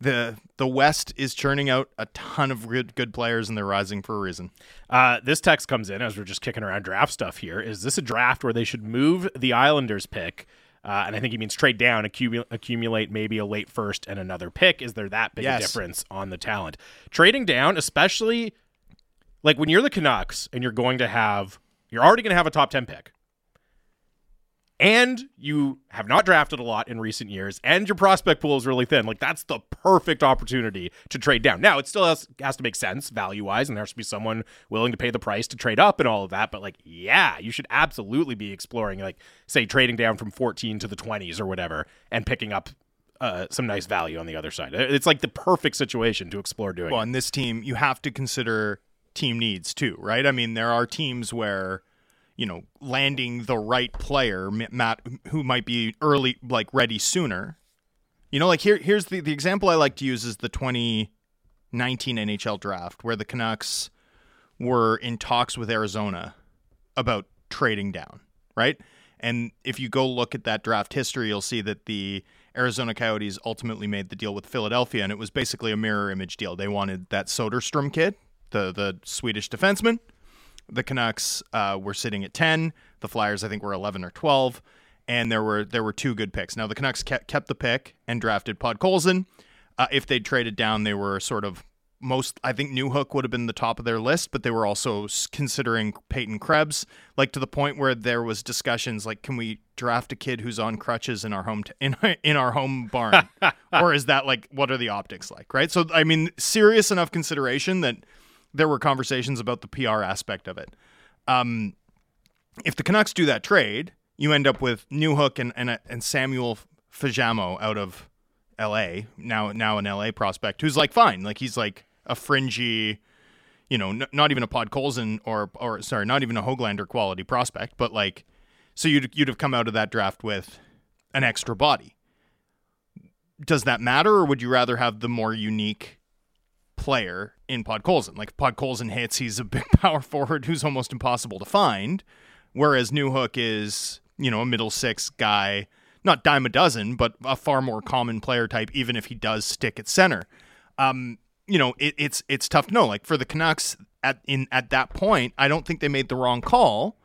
the the West is churning out a ton of good good players, and they're rising for a reason. Uh, this text comes in as we're just kicking around draft stuff here. Is this a draft where they should move the Islanders pick? Uh, and I think he means trade down, accumu- accumulate maybe a late first and another pick. Is there that big a difference on the talent? Trading down, especially like when you're the Canucks and you're going to have, you're already going to have a top 10 pick. and you have not drafted a lot in recent years, and your prospect pool is really thin. Like that's the perfect opportunity to trade down. Now it still has, has to make sense value wise, and there has to be someone willing to pay the price to trade up and all of that. But like, yeah, you should absolutely be exploring, like, say, trading down from 14 to the 20s or whatever, and picking up uh, some nice value on the other side. It's like the perfect situation to explore doing. Well, on this team, you have to consider team needs too, right? I mean, there are teams where you know landing the right player, Matt, who might be early, like ready sooner. You know, like here, here's the the example I like to use is the 2019 NHL draft, where the Canucks were in talks with Arizona about trading down, right? And if you go look at that draft history, you'll see that the Arizona Coyotes ultimately made the deal with Philadelphia, and it was basically a mirror image deal. They wanted that Soderstrom kid, the the Swedish defenseman. The Canucks uh, were sitting at ten. The Flyers, I think, were eleven or twelve, and there were there were two good picks. Now the Canucks kept kept the pick and drafted Podkolzin. Uh, if they traded down, they were sort of most I think Newhook would have been the top of their list, but they were also considering Peyton Krebs, like to the point where there was discussions like, can we draft a kid who's on crutches in our home t- in in our home barn, or is that like what are the optics like, right? So I mean, serious enough consideration that there were conversations about the PR aspect of it. Um, if the Canucks do that trade, you end up with Newhook and and, and Samuel Fagemo out of L.A. now now an L.A. prospect who's like fine, like he's like a fringy, you know, n- not even a Podkolzin or or sorry, not even a Hoglander quality prospect, but like, so you'd you'd have come out of that draft with an extra body. Does that matter, or would you rather have the more unique player in Podkolzin? Like Podkolzin hits, he's a big power forward who's almost impossible to find, whereas Newhook is you know a middle six guy, not dime a dozen, but a far more common player type, even if he does stick at center. Um, you know, it, it's it's tough to know. Like for the Canucks at in at that point, I don't think they made the wrong call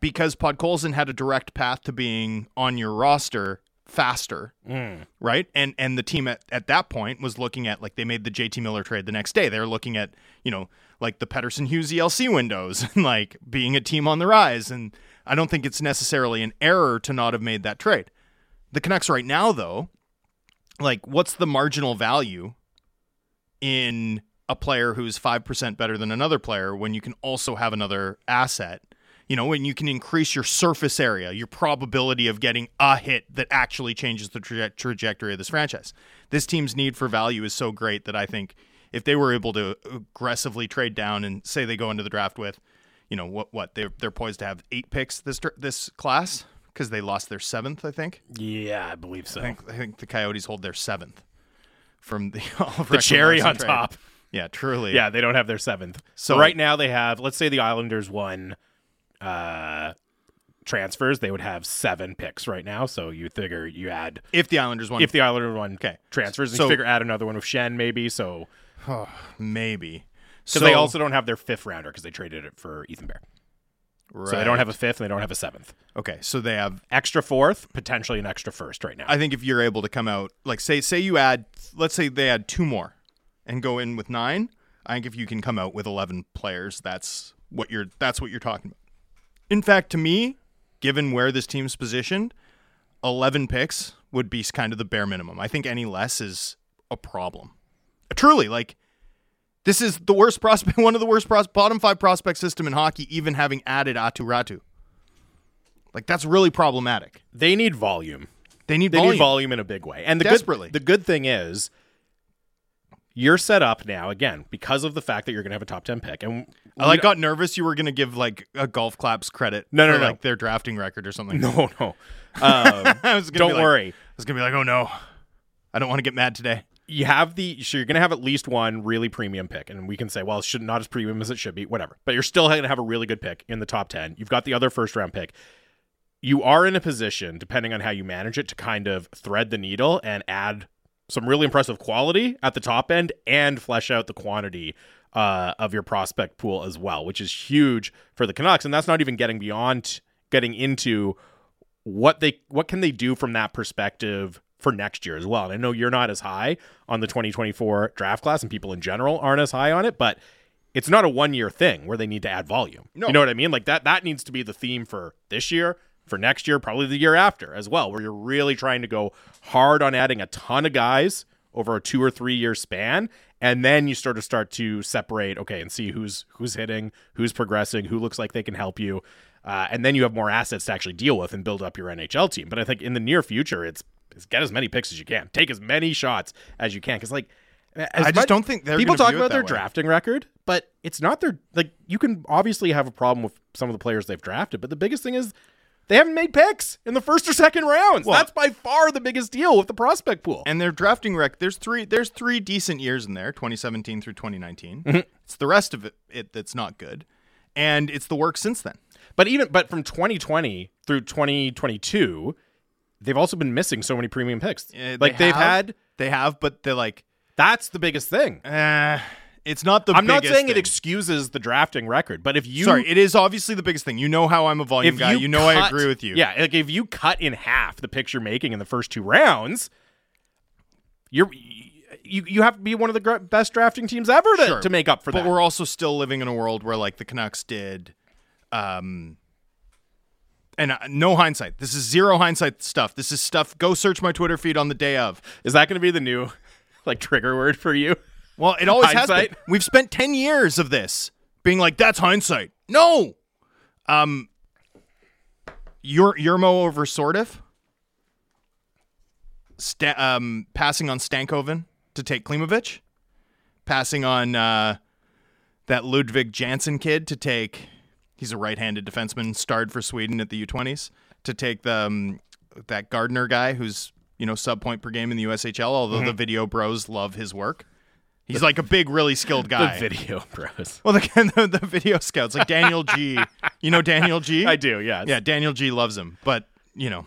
because Podkolzin had a direct path to being on your roster faster, mm. right? And and the team at, at that point was looking at like they made the JT Miller trade the next day. They were looking at you know like the Pettersson Hughes ELC windows and like being a team on the rise. And I don't think it's necessarily an error to not have made that trade. The Canucks right now though, like what's the marginal value in a player who's 5% better than another player when you can also have another asset. You know, when you can increase your surface area, your probability of getting a hit that actually changes the traje- trajectory of this franchise. This team's need for value is so great that I think if they were able to aggressively trade down and say they go into the draft with, you know, what what they're they're poised to have eight picks this this class because they lost their seventh, I think. Yeah, I believe so. I think, I think the Coyotes hold their seventh from the the cherry on trade. top. Yeah, truly. Yeah, they don't have their seventh. So right now they have. Let's say the Islanders won uh, transfers, they would have seven picks right now. So you figure you add if the Islanders won. If the Islanders won, okay, transfers, so, you figure add another one with Schenn maybe. So oh, maybe because so, they also don't have their fifth rounder because they traded it for Ethan Bear. Right. So they don't have a fifth and they don't have a seventh. Okay, so they have extra fourth, potentially an extra first right now. I think if you're able to come out, like say say you add, let's say they add two more, and go in with nine. I think if you can come out with eleven players, that's what you're that's what you're talking about. In fact, to me, given where this team's positioned, eleven picks would be kind of the bare minimum. I think any less is a problem. Truly, like this is the worst prospect, one of the worst pros- bottom five prospect system in hockey, even having added Aatu Räty. Like that's really problematic. They need volume. They need they volume. need volume in a big way. And the Desperately. good the good thing is you're set up now again because of the fact that you're going to have a top 10 pick and I like got nervous you were going to give like a golf claps credit no, no, for, no. like their drafting record or something. No, no. Um, I was don't be like, worry. I was going to be like, "Oh no. I don't want to get mad today." You have the so you're going to have at least one really premium pick and we can say, well, it should not as premium as it should be, whatever. But you're still going to have a really good pick in the top 10. You've got the other first round pick. You are in a position depending on how you manage it to kind of thread the needle and add some really impressive quality at the top end and flesh out the quantity uh, of your prospect pool as well, which is huge for the Canucks. And that's not even getting beyond getting into what they what can they do from that perspective for next year as well. And I know you're not as high on the 2024 draft class, and people in general aren't as high on it, but it's not a one year thing where they need to add volume. No. You know what I mean? Like that that needs to be the theme for this year, for next year, probably the year after as well, where you're really trying to go hard on adding a ton of guys over a two or three year span. And then you sort of start to separate, okay, and see who's who's hitting, who's progressing, who looks like they can help you. Uh, and then you have more assets to actually deal with and build up your NHL team. But I think in the near future, it's, it's get as many picks as you can, take as many shots as you can, because like as I just much- don't think they're people talk about their way. drafting record, but it's not their like. You can obviously have a problem with some of the players they've drafted, but the biggest thing is they haven't made picks in the first or second rounds. Well- That's by far the biggest deal with the prospect pool. And their drafting rec there's three there's three decent years in there, 2017 through 2019. Mm-hmm. It's the rest of it, it that's not good. And it's the work since then. But even but from 2020 through 2022, they've also been missing so many premium picks. Uh, like they they've have- had. they have, but they're like That's the biggest thing. uh, it's not the I'm not saying it excuses the drafting record, but if you Sorry, it is obviously the biggest thing. You know how I'm a volume guy. you, You, know I agree with you. Yeah, like if you cut in half the picks you're making in the first two rounds, you're you you have to be one of the gr- best drafting teams ever to, Sure. to make up for But that. But we're also still living in a world where like the Canucks did um and uh, no hindsight. This is zero hindsight stuff. This is stuff go search my Twitter feed on the day of. Is that going to be the new like trigger word for you? Well, it always has been. We've spent 10 years of this being like that's hindsight. No. Um Ur- Jurmo over Sordiff. Sta- um, passing on Stankoven to take Klimovich. Passing on uh, that Ludwig Jansen kid to take. He's a right-handed defenseman, starred for Sweden at the U20s. To take the um, that Gardner guy who's you know sub point per game in the USHL. Although Mm-hmm. the video bros love his work. He's like a big, really skilled guy. The video, bros. Well, the, the the video scouts like Daniel G. You know Daniel G. I do, yeah. Yeah, Daniel G. loves him, but you know,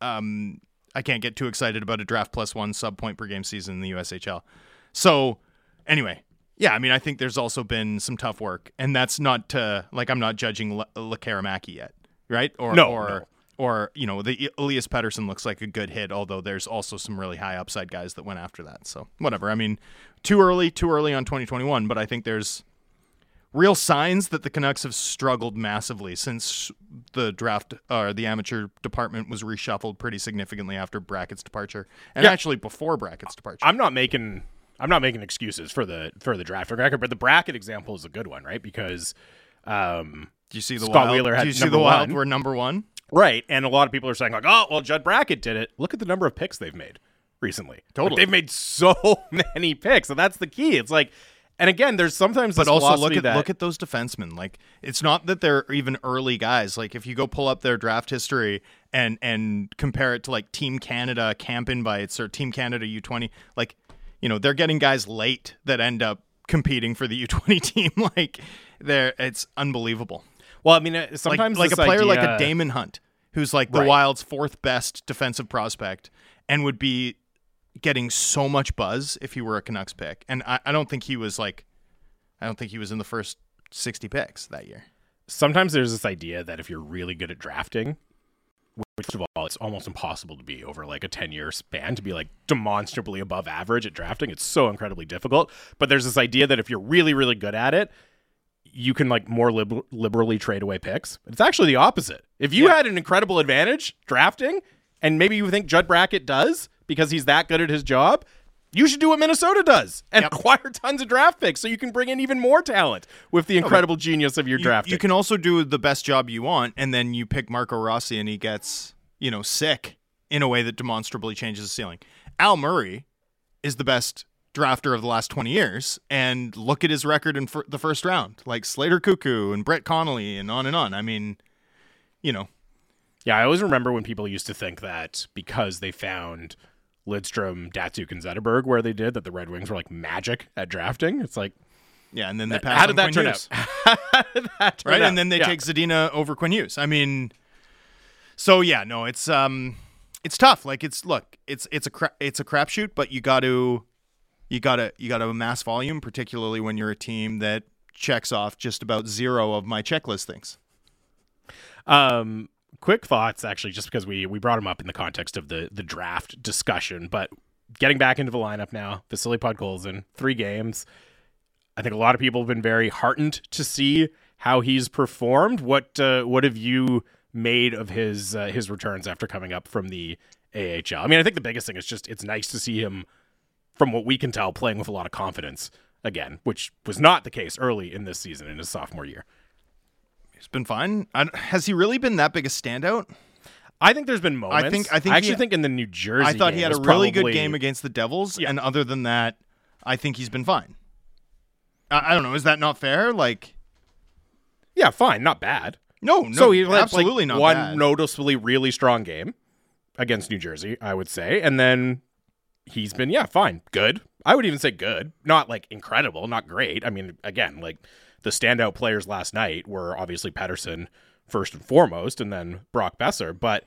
um, I can't get too excited about a draft plus one sub point per game season in the USHL. So, anyway, yeah, I mean, I think there's also been some tough work, and that's not to like I'm not judging Le- Lekkerimäki yet, right? Or No, or no. Or you know, the Elias Pettersson looks like a good hit, although there's also some really high upside guys that went after that. So whatever. I mean, too early, too early on 2021, but I think there's real signs that the Canucks have struggled massively since the draft or the amateur department was reshuffled pretty significantly after Brackett's departure, and Yeah. actually before Brackett's departure. I'm not making I'm not making excuses for the for the drafting record, but the Brackett example is a good one, right? Because um do you see the Scott Wild? Wheeler had do you see the Wild one. were number one? Right. And a lot of people are saying, like, oh, well, Judd Brackett did it. Look at the number of picks they've made recently. Like, Totally. they've made so many picks. And that's the key. It's like, and again, there's sometimes But also look at that, look at those defensemen. Like it's not that they're even early guys. Like if you go pull up their draft history and and compare it to like Team Canada camp invites or Team Canada U twenty, like you know they're getting guys late that end up competing for the U twenty team. Like they're it's unbelievable. well, I mean, uh, Like sometimes like a this player like a Daemon Hunt, who's like the Right. Wild's fourth best defensive prospect, and would be getting so much buzz if he were a Canucks pick. And I, I don't think he was like, I don't think he was in the first sixty picks that year. sometimes there's this idea that if you're really good at drafting, which of all, it's almost impossible to be over like a 10 year span to be like demonstrably above average at drafting. It's so incredibly difficult. But there's this idea that if you're really, really good at it, you can like more lib- liberally trade away picks. It's actually the opposite. If you Yeah. had an incredible advantage drafting, and maybe you think Judd Brackett does because he's that good at his job, you should do what Minnesota does and acquire tons of draft picks so you can bring in even more talent with the incredible genius of your You, drafting. you can also do the best job you want, and then you pick Marco Rossi, and he gets you know sick in a way that demonstrably changes the ceiling. Al Murray is the best drafter of the last 20 years and look at his record in fir- the first round like Slater Koekkoek and brett connolly and on and on i mean you know Yeah, I always remember when people used to think that because they found Lidstrom, Datsyuk, and Zetterberg where they did, that the Red Wings were like magic at drafting. It's like, yeah and then they pass how did that turn Hughes. out? That turn right out? and then they Yeah. take zadina over quinn hughes i mean so yeah no it's um it's tough like it's look it's it's a cra- it's a crapshoot but you got to you got to you got to amass volume particularly when you're a team that checks off just about zero of my checklist things Um, quick thoughts, actually, just because we we brought him up in the context of the the draft discussion, but getting back into the lineup now, Vasily Podkolzin, three games. I think a lot of people have been very heartened to see how he's performed. What uh, what have you made of his uh, his returns after coming up from the AHL. I mean, I think the biggest thing is just it's nice to see him, from what we can tell, playing with a lot of confidence again, which was not the case early in this season in his sophomore year. He's been fine. I, has he really been that big a standout? I think there's been moments. I think- I think I actually he- think in the New Jersey. I thought he had a really probably- good game against the Devils, Yeah. and other than that, I think he's been fine. I, I don't know. Is that not fair? Like, Yeah, fine, not bad. no, no, so he absolutely like, not one bad. noticeably really strong game against New Jersey, I would say, and then he's been yeah fine, good. I would even say good, not like incredible, not great. I mean, again, like the standout players last night were obviously Pettersson first and foremost, and then Brock Boeser, but.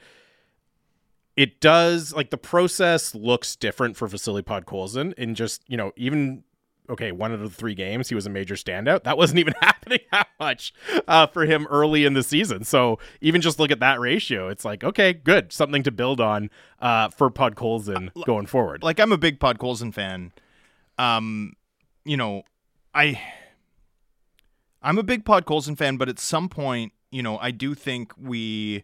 It does like the process looks different for Vasily Podkolzin in just you know even okay, one out of the three games, he was a major standout. That wasn't even happening that much uh, for him early in the season. So even just look at that ratio, it's like, okay, good. Something to build on uh, for Podkolzin going forward. like I'm a big Podkolzin fan. Um, you know, I I'm a big Podkolzin fan, but at some point, you know, I do think we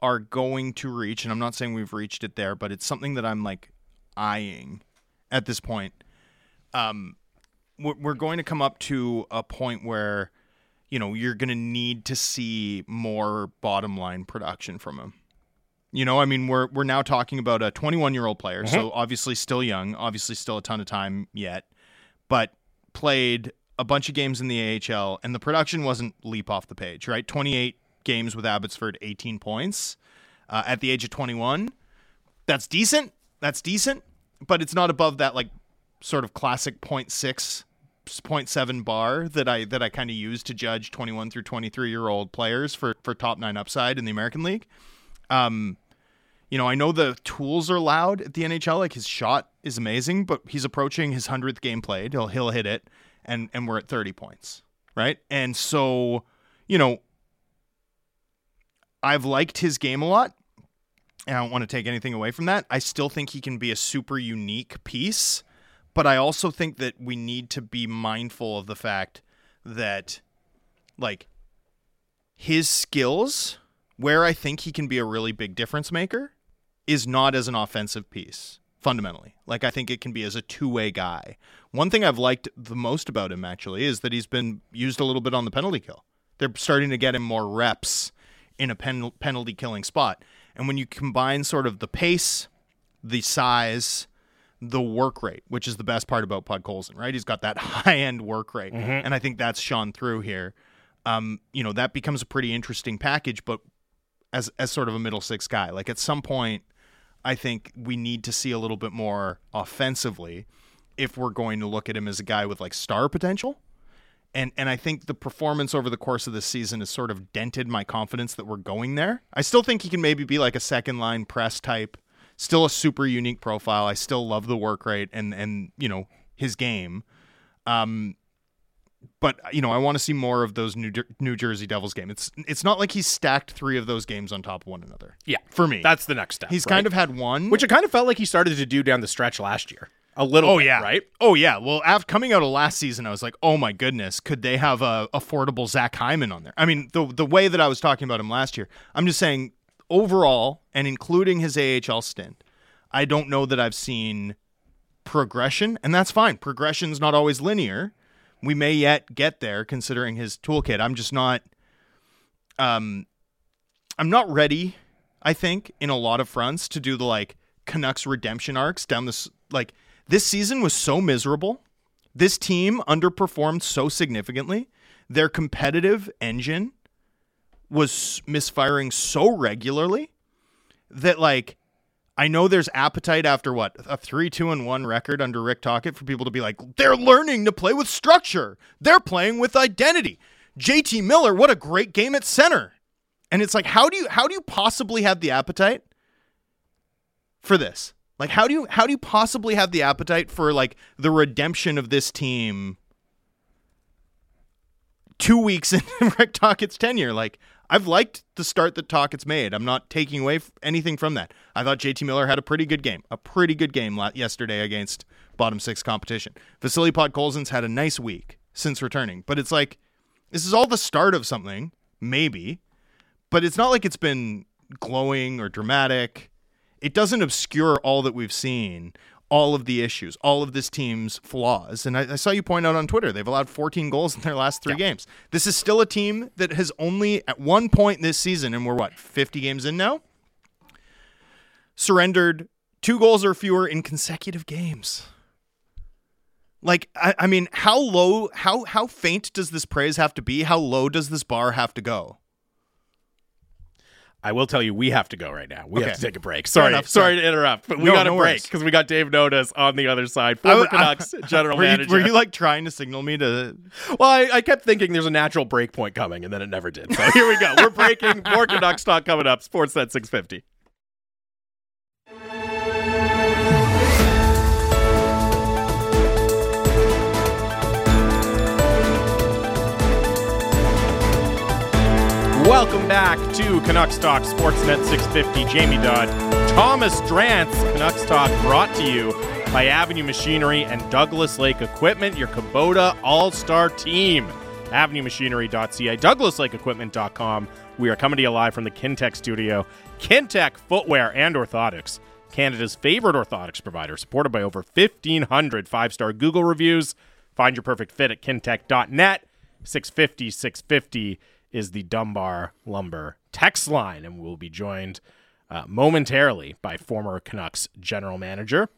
are going to reach, and I'm not saying we've reached it there, but it's something that I'm like eyeing at this point. Um, we're we're going to come up to a point where, you know, you're going to need to see more bottom line production from him. You know, I mean, we're we're now talking about a 21 year old player, so obviously still young, obviously still a ton of time yet, but played a bunch of games in the AHL, and the production wasn't leap off the page, right? 28 games with Abbotsford, 18 points uh, at the age of 21. That's decent. That's decent, but it's not above that like sort of classic 0.6 0.7 bar that I that I kind of use to judge 21 through 23 year old players for for top 9 upside in the American League. Um you know, I know the tools are loud at the NHL like his shot is amazing, but he's approaching his 100th game played. He'll he'll hit it and and we're at 30 points, right? And so, you know, I've liked his game a lot. And I don't want to take anything away from that. I still think he can be a super unique piece, but I also think that we need to be mindful of the fact that like his skills where I think he can be a really big difference maker is not as an offensive piece fundamentally. Like I think it can be as a two-way guy. One thing I've liked the most about him actually is that he's been used a little bit on the penalty kill. They're starting to get him more reps in a pen- penalty killing spot. And when you combine sort of the pace, the size, the work rate, which is the best part about Podkolzin, right? He's got that high end work rate. And I think that's shone through here. Um, you know, that becomes a pretty interesting package, but as as sort of a middle six guy. Like at some point, I think we need to see a little bit more offensively if we're going to look at him as a guy with like star potential. And and I think the performance over the course of this season has sort of dented my confidence that we're going there. I still think he can maybe be like a second line press type, still a super unique profile. I still love the work rate and and you know his game. Um, but you know, I want to see more of those New, New Jersey Devils game. It's it's not like he's stacked three of those games on top of one another. yeah, For me, that's the next step. he's right? kind of had one, which it kind of felt like he started to do down the stretch last year. A little Oh bit, yeah, right? Oh yeah. Well, after coming out of last season, I was like, oh my goodness, could they have a affordable Zach Hyman on there? I mean, the the way that I was talking about him last year, I'm just saying overall, and including his AHL stint, I don't know that I've seen progression, and that's fine. Progression's not always linear. We may yet get there, considering his toolkit. I'm just not. Um, I'm not ready. I think in a lot of fronts to do the like Canucks redemption arcs down this like this season was so miserable. This team underperformed so significantly. Their competitive engine was misfiring so regularly that like I know there's appetite after what a three two and one record under Rick Tocchet for people to be like they're learning to play with structure. They're playing with identity. JT Miller, what a great game at center. And it's like how do you how do you possibly have the appetite for this? Like how do you how do you possibly have the appetite for like the redemption of this team two weeks into Rick Tocchet's tenure? Like I've liked the start that Tocchet's made. I'm not taking away anything from that. I thought JT Miller had a pretty good game, a pretty good game yesterday against bottom six competition. Vasily Podkolzin's had a nice week since returning, but it's like this is all the start of something, maybe. but it's not like it's been glowing or dramatic. It doesn't obscure all that we've seen, all of the issues, all of this team's flaws. And I, I saw you point out on Twitter they've allowed 14 goals in their last three games. This is still a team that has only, at one point this season, and we're what, 50 games in now? Surrendered two goals or fewer in consecutive games. Like I, I mean, how low, how how faint does this praise have to be? How low does this bar have to go? I will tell you, we have to go right now. We Okay. have to take a break. Sorry, enough, sorry to interrupt, but we No, got a no break because we got Dave Nonis on the other side, former Canucks general were you, manager. Were you like trying to signal me to? well, I, I kept thinking there's a natural break point coming, and then it never did. So here we go. We're breaking. More Canucks talk coming up. Sportsnet 650. Welcome back to Canucks Talk Sportsnet 650. Jamie Dodd, Thomas Drance. Canucks Talk brought to you by Avenue Machinery and Douglas Lake Equipment, your Kubota All Star team. AvenueMachinery.ca, DouglasLakeEquipment.com. We are coming to you live from the Kintec studio. Kintec Footwear and Orthotics, Canada's favorite orthotics provider, supported by over 1,500 five star Google reviews. Find your perfect fit at kintec.net. 650 650 is the Dunbar Lumber text line, and we'll be joined uh, momentarily by former Canucks general manager.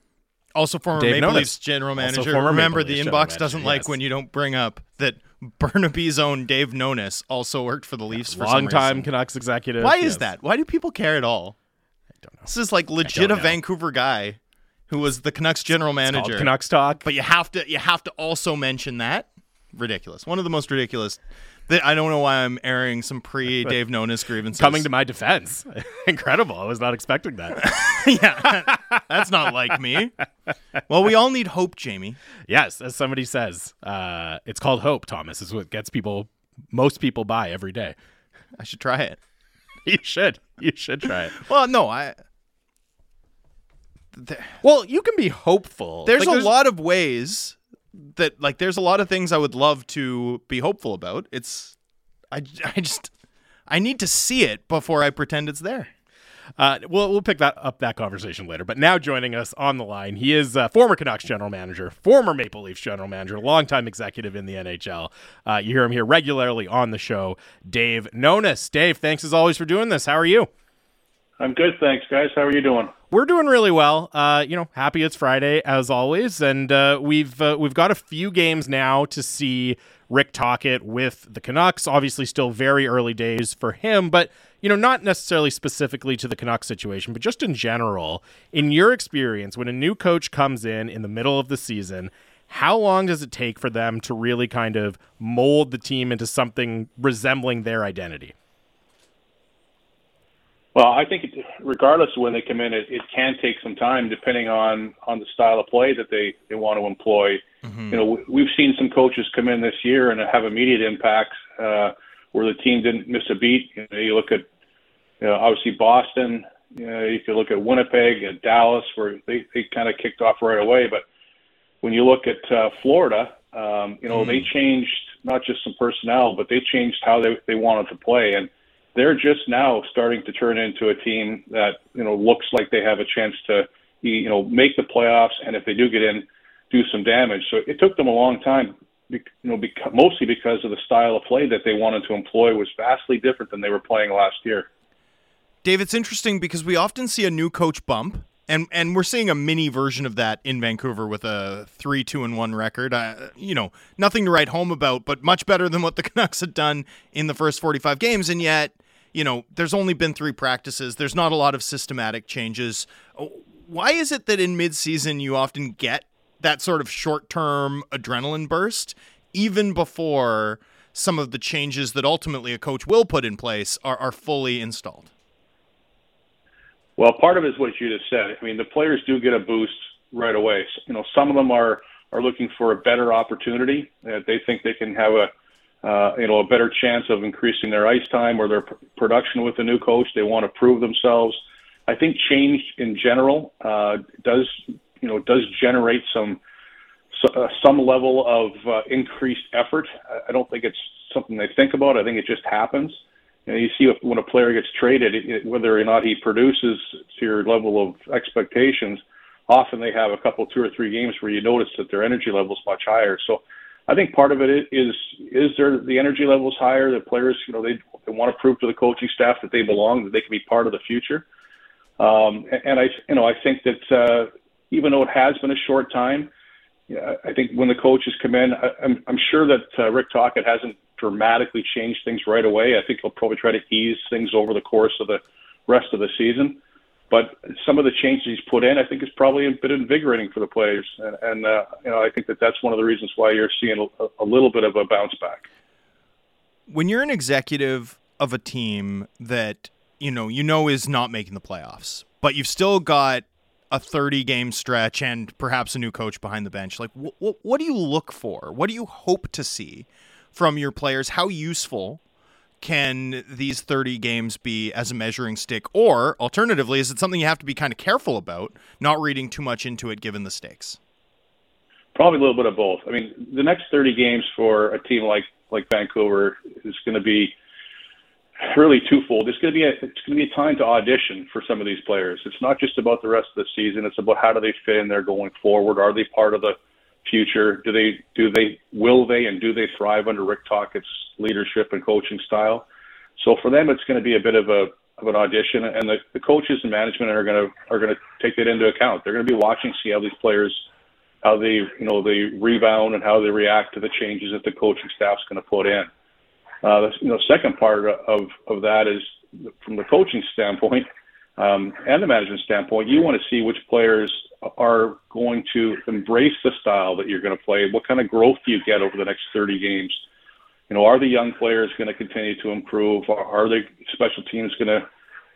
Also, former Dave Maple Nonis. Leafs general manager. Remember, the inbox doesn't manager, like yes. when you don't bring up that Burnaby's own Dave Nonis also worked for the Leafs for some Long time reason. Canucks executive. Why yes. is that? Why do people care at all? I don't know. This is like legit a. Vancouver guy who was the Canucks general manager. Canucks talk. but you have to you have to also mention that ridiculous. One of the most ridiculous. I don't know why I'm airing some pre Dave Nonis grievances. Coming to my defense. Incredible. I was not expecting that. yeah, that's not like me. Well, we all need hope, Jamie. yes, as somebody says, uh, it's called hope, Thomas. Is what gets people, most people by every day. I should try it. You should. You should try it. Well, no, I. Well, you can be hopeful. There's Like, a lot of ways that, like, there's a lot of things I would love to be hopeful about. It's, I, I just, I need to see it before I pretend it's there. Uh, we'll we'll pick that up that conversation later. But now joining us on the line, he is uh, former Canucks general manager, former Maple Leafs general manager, longtime executive in the NHL. Uh, you hear him here regularly on the show. Dave Nonis. Dave, thanks as always for doing this. How are you? I'm good, thanks, guys. How are you doing? We're doing really well. Uh, you know, happy it's Friday as always, and uh, we've uh, we've got a few games now to see Rick Tocchet with the Canucks. Obviously, still very early days for him, but you know, not necessarily specifically to the Canucks situation, but just in general. In your experience, when a new coach comes in in the middle of the season, how long does it take for them to really kind of mold the team into something resembling their identity? Well, I think it, regardless of when they come in, it, it can take some time depending on on the style of play that they they want to employ. You know, we- we've seen some coaches come in this year and have immediate impacts uh, where the team didn't miss a beat. You, know, you look at you know, obviously Boston. You know, you could look at Winnipeg and Dallas, where they they kind of kicked off right away. But when you look at uh, Florida, um, you know, they changed not just some personnel, but they changed how they they wanted to play and they're just now starting to turn into a team that you know looks like they have a chance to you know make the playoffs, and if they do get in, do some damage. So it took them a long time, you know, bec- mostly because of the style of play that they wanted to employ was vastly different than they were playing last year. Dave, it's interesting because we often see a new coach bump, and and we're seeing a mini version of that in Vancouver with a three two and one record. Uh, you know, nothing to write home about, but much better than what the Canucks had done in the first forty five games, and yet. You know, there's only been three practices. There's not a lot of systematic changes. Oh, why is it that in midseason you often get that sort of short term adrenaline burst, even before some of the changes that ultimately a coach will put in place are, are fully installed? Well, part of it is what you just said. I mean, the players do get a boost right away. You know, some of them are are looking for a better opportunity that they think they can have a uh, you know a better chance of increasing their ice time or their pr- production with the new coach. They want to prove themselves. I think change in general uh, does you know does generate some so, uh, some level of uh, increased effort. I- I don't think it's something they think about. I think it just happens. you, know, you see if, when a player gets traded, it, it, whether or not he produces to your level of expectations. Often they have a couple, two or three games where you notice that their energy level is much higher. So I think part of it is is there the energy levels higher. The players, you know, they they want to prove to the coaching staff that they belong, that they can be part of the future. Um, and I, you know, I think that uh, even though it has been a short time, yeah, I think when the coaches come in, I, I'm I'm sure that uh, Rick Tocchet hasn't dramatically changed things right away. I think he'll probably try to ease things over the course of the rest of the season. But some of the changes he's put in, I think, is probably a bit invigorating for the players, and, and uh, you know, I think that that's one of the reasons why you're seeing a, a little bit of a bounce back. When you're an executive of a team that you know you know is not making the playoffs, but you've still got a 30 game stretch and perhaps a new coach behind the bench. Like, wh- wh- what do you look for? What do you hope to see from your players? How useful can these 30 games be as a measuring stick? Or alternatively, is it something you have to be kind of careful about, not reading too much into it given the stakes? Probably a little bit of both. I mean, the next 30 games for a team like like Vancouver is going to be really twofold. It's going to be a, it's going to be a time to audition for some of these players. It's not just about the rest of the season. It's about how do they fit in there going forward. Are they part of the future? Do they do they will they and do they thrive under Rick Tocchet's leadership and coaching style? So for them, it's going to be a bit of a of an audition, and the, the coaches and management are going to are going to take that into account. They're going to be watching, see how these players, how they you know they rebound and how they react to the changes that the coaching staff's going to put in. Uh, the you know second part of of that is from the coaching standpoint um, and the management standpoint, you want to see which players are going to embrace the style that you're going to play. What kind of growth do you get over the next 30 games? You know, are the young players going to continue to improve? Are the special teams going to,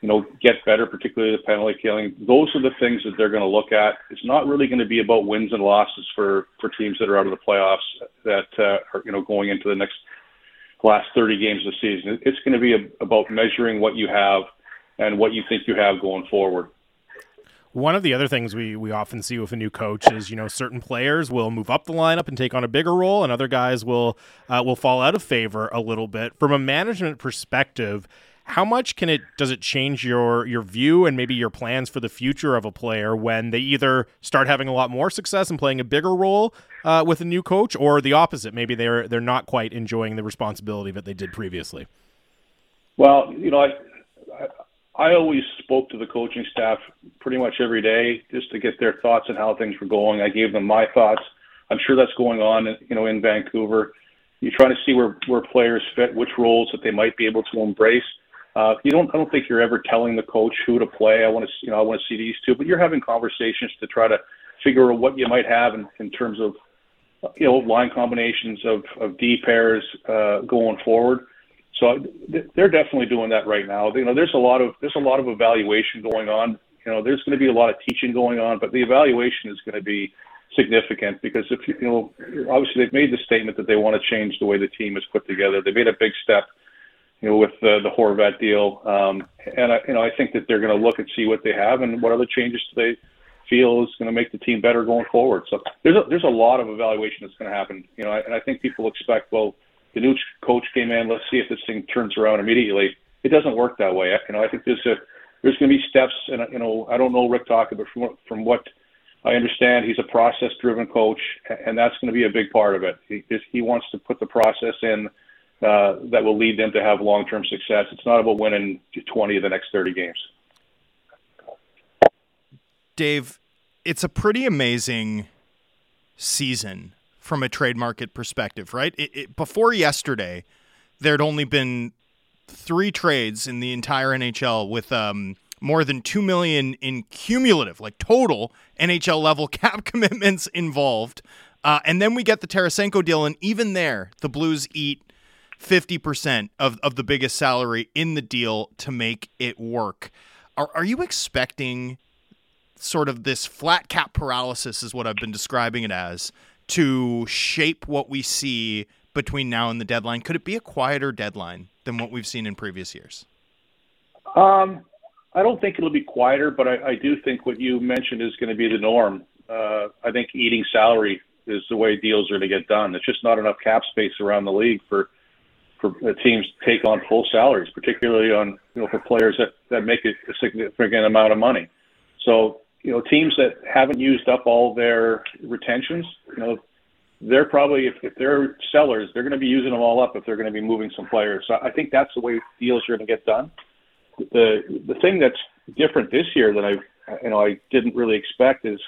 you know, get better, particularly the penalty killing? Those are the things that they're going to look at. It's not really going to be about wins and losses for for teams that are out of the playoffs that uh, are, you know, going into the next last 30 games of the season. It's going to be a, about measuring what you have and what you think you have going forward. One of the other things we, we often see with a new coach is, you know, certain players will move up the lineup and take on a bigger role, and other guys will uh, will fall out of favor a little bit. From a management perspective, how much can it does it change your your view and maybe your plans for the future of a player when they either start having a lot more success and playing a bigger role uh, with a new coach, or the opposite? Maybe they're they're not quite enjoying the responsibility that they did previously. Well, you know, I, I always spoke to the coaching staff pretty much every day just to get their thoughts on how things were going. I gave them my thoughts. I'm sure that's going on, you know, in Vancouver. You're trying to see where where players fit, which roles that they might be able to embrace. Uh, you don't. I don't think you're ever telling the coach who to play. I want to, you know, I want to see these two, but you're having conversations to try to figure out what you might have in, in terms of, you know, line combinations of of D pairs uh, going forward. So they're definitely doing that right now. You know, there's a lot of there's a lot of evaluation going on. You know, there's going to be a lot of teaching going on, but the evaluation is going to be significant because if you know, obviously they've made the statement that they want to change the way the team is put together. They made a big step, you know, with the, the Horvat deal, um, and I, you know, I think that they're going to look and see what they have and what other changes they feel is going to make the team better going forward. So there's a, there's a lot of evaluation that's going to happen. You know, and I think people expect well the new coach came in. Let's see if this thing turns around immediately. It doesn't work that way. You know, I think there's a there's going to be steps, and you know, I don't know Rick Tocchet, but from from what I understand, he's a process-driven coach, and that's going to be a big part of it. He he wants to put the process in uh, that will lead them to have long-term success. It's not about winning 20 of the next 30 games. Dave, it's a pretty amazing season from a trade market perspective, right? It, it, before yesterday, there'd only been three trades in the entire NHL with um, more than two million in cumulative, like total NHL level cap commitments involved. Uh, and then we get the Tarasenko deal, and even there, the Blues eat 50% of, of the biggest salary in the deal to make it work. Are, are you expecting sort of this flat cap paralysis, is what I've been describing it as, to shape what we see between now and the deadline? Could it be a quieter deadline than what we've seen in previous years? Um, I don't think it'll be quieter, but I, I do think what you mentioned is going to be the norm. Uh, I think eating salary is the way deals are to get done. There's just not enough cap space around the league for for teams to take on full salaries, particularly on you know for players that that make a significant amount of money. So you know teams that haven't used up all their retentions, you know they're probably if, if they're sellers, they're going to be using them all up if they're going to be moving some players. So I think that's the way deals are going to get done. The the thing that's different this year that I you know I didn't really expect is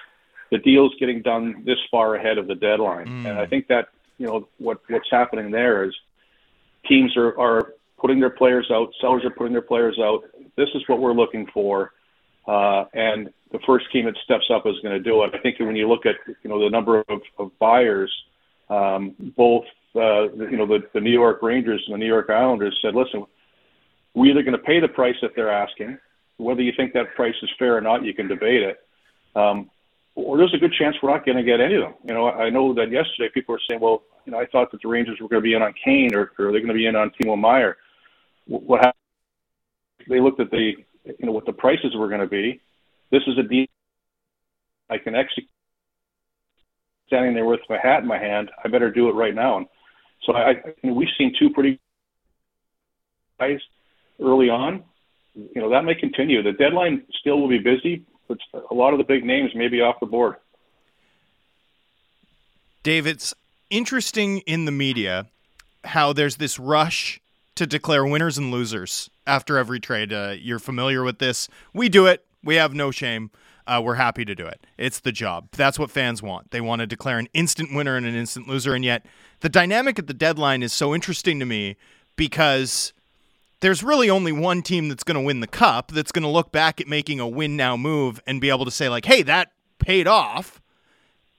the deals getting done this far ahead of the deadline, mm. and I think that you know what what's happening there is teams are are putting their players out, sellers are putting their players out. This is what we're looking for, uh, and the first team that steps up is going to do it. I think when you look at you know the number of, of buyers, um, both uh, you know the, the New York Rangers and the New York Islanders said, listen, we're either going to pay the price that they're asking, whether you think that price is fair or not, you can debate it. Um, or there's a good chance we're not going to get any of them. You know, I know that yesterday people were saying, well, you know, I thought that the Rangers were going to be in on Kane or, or they're going to be in on Timo Meier. What happened? They looked at the, you know, what the prices were going to be. This is a deal I can execute. Standing there with my hat in my hand, I better do it right now. And so I, you know, we've seen two pretty guys early on. You know that may continue. The deadline still will be busy, but a lot of the big names may be off the board. Dave, it's interesting in the media how there's this rush to declare winners and losers after every trade. Uh, you're familiar with this. We do it. We have no shame. Uh, we're happy to do it. It's the job. That's what fans want. They want to declare an instant winner and an instant loser. And yet, the dynamic at the deadline is so interesting to me because there's really only one team that's going to win the cup that's going to look back at making a win now move and be able to say like hey that paid off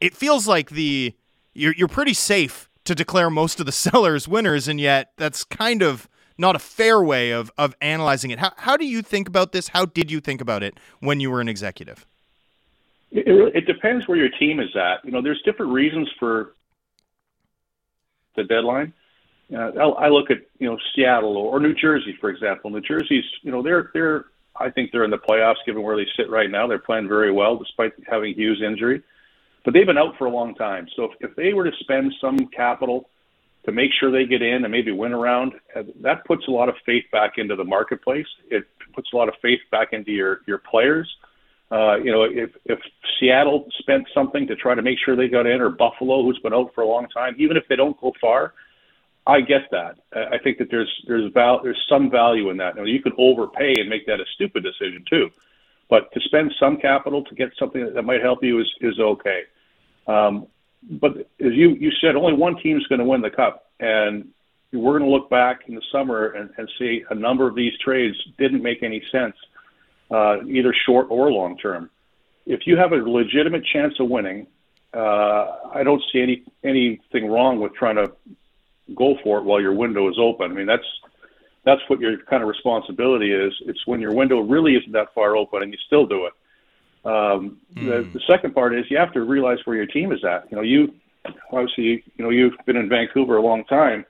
it feels like the you're, you're pretty safe to declare most of the sellers winners and yet that's kind of not a fair way of of analyzing it. How, how do you think about this? How did you think about it when you were an executive? It, it, depends where your team is at. You know there's different reasons for the deadline. Uh, I look at you know Seattle or New Jersey, for example. New Jersey's you know they're they're I think they're in the playoffs given where they sit right now. They're playing very well despite having Hughes injury, but they've been out for a long time. So if, if they were to spend some capital to make sure they get in and maybe win around, uh, that puts a lot of faith back into the marketplace. It puts a lot of faith back into your your players. Uh, you know, if if Seattle spent something to try to make sure they got in, or Buffalo, who's been out for a long time, even if they don't go far, I get that. I think that there's there's val- there's some value in that. Now you could overpay and make that a stupid decision too, but to spend some capital to get something that might help you is is okay. Um, but as you you said, only one team's going to win the cup, and we're going to look back in the summer and, and see a number of these trades didn't make any sense, uh, either short or long term. If you have a legitimate chance of winning, uh, I don't see any anything wrong with trying to go for it while your window is open. I mean, that's that's what your kind of responsibility is. It's when your window really isn't that far open and you still do it. Um, mm. the, hmm. the second part is you have to realize where your team is at. You know, you obviously you know you've been in Vancouver a long time.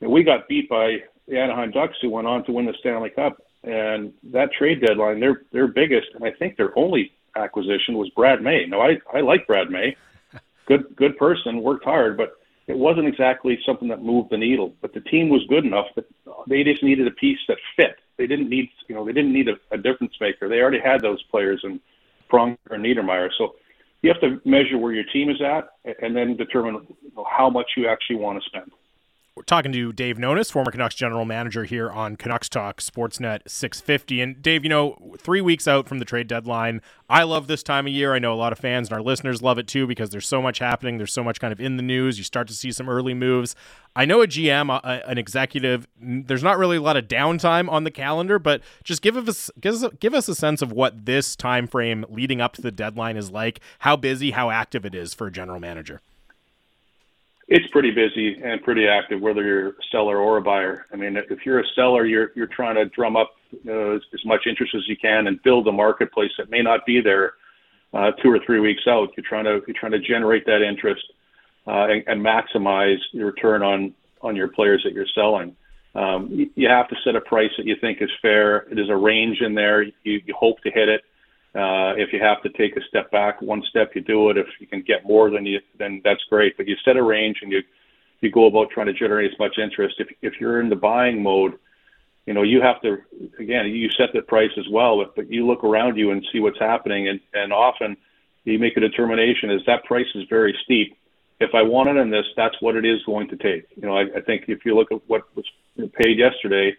And we got beat by the Anaheim Ducks, who went on to win the Stanley Cup. And that trade deadline, their their biggest, and I think their only acquisition was Brad May. Now I I like Brad May, good good person, worked hard, but it wasn't exactly something that moved the needle, but the team was good enough that they just needed a piece that fit. They didn't need, you know, they didn't need a, a difference maker. They already had those players in Pronger and Niedermayer. So you have to measure where your team is at and then determine how much you actually want to spend. We're talking to Dave Nonis, former Canucks general manager here on Canucks Talk Sportsnet 650. And Dave, you know, three weeks out from the trade deadline, I love this time of year. I know a lot of fans and our listeners love it too because there's so much happening. There's so much kind of in the news. You start to see some early moves. I know a GM, a, an executive, there's not really a lot of downtime on the calendar, but just give us give give us a sense of what this time frame leading up to the deadline is like. How busy, how active it is for a general manager. It's pretty busy and pretty active, whether you're a seller or a buyer. I mean, if you're a seller, you're you're trying to drum up uh, as, as much interest as you can and build a marketplace that may not be there uh, two or three weeks out. You're trying to you're trying to generate that interest uh, and, and maximize your return on on your players that you're selling. Um, you, you have to set a price that you think is fair. It is a range in there. You, you hope to hit it. Uh, if you have to take a step back, one step you do it. If you can get more, then you then that's great. But you set a range and you you go about trying to generate as much interest. If if you're in the buying mode, you know you have to again you set the price as well, but, but you look around you and see what's happening, and and often you make a determination is that price is very steep. If I wanted in this, that's what it is going to take. You know, I, I think if you look at what was paid yesterday,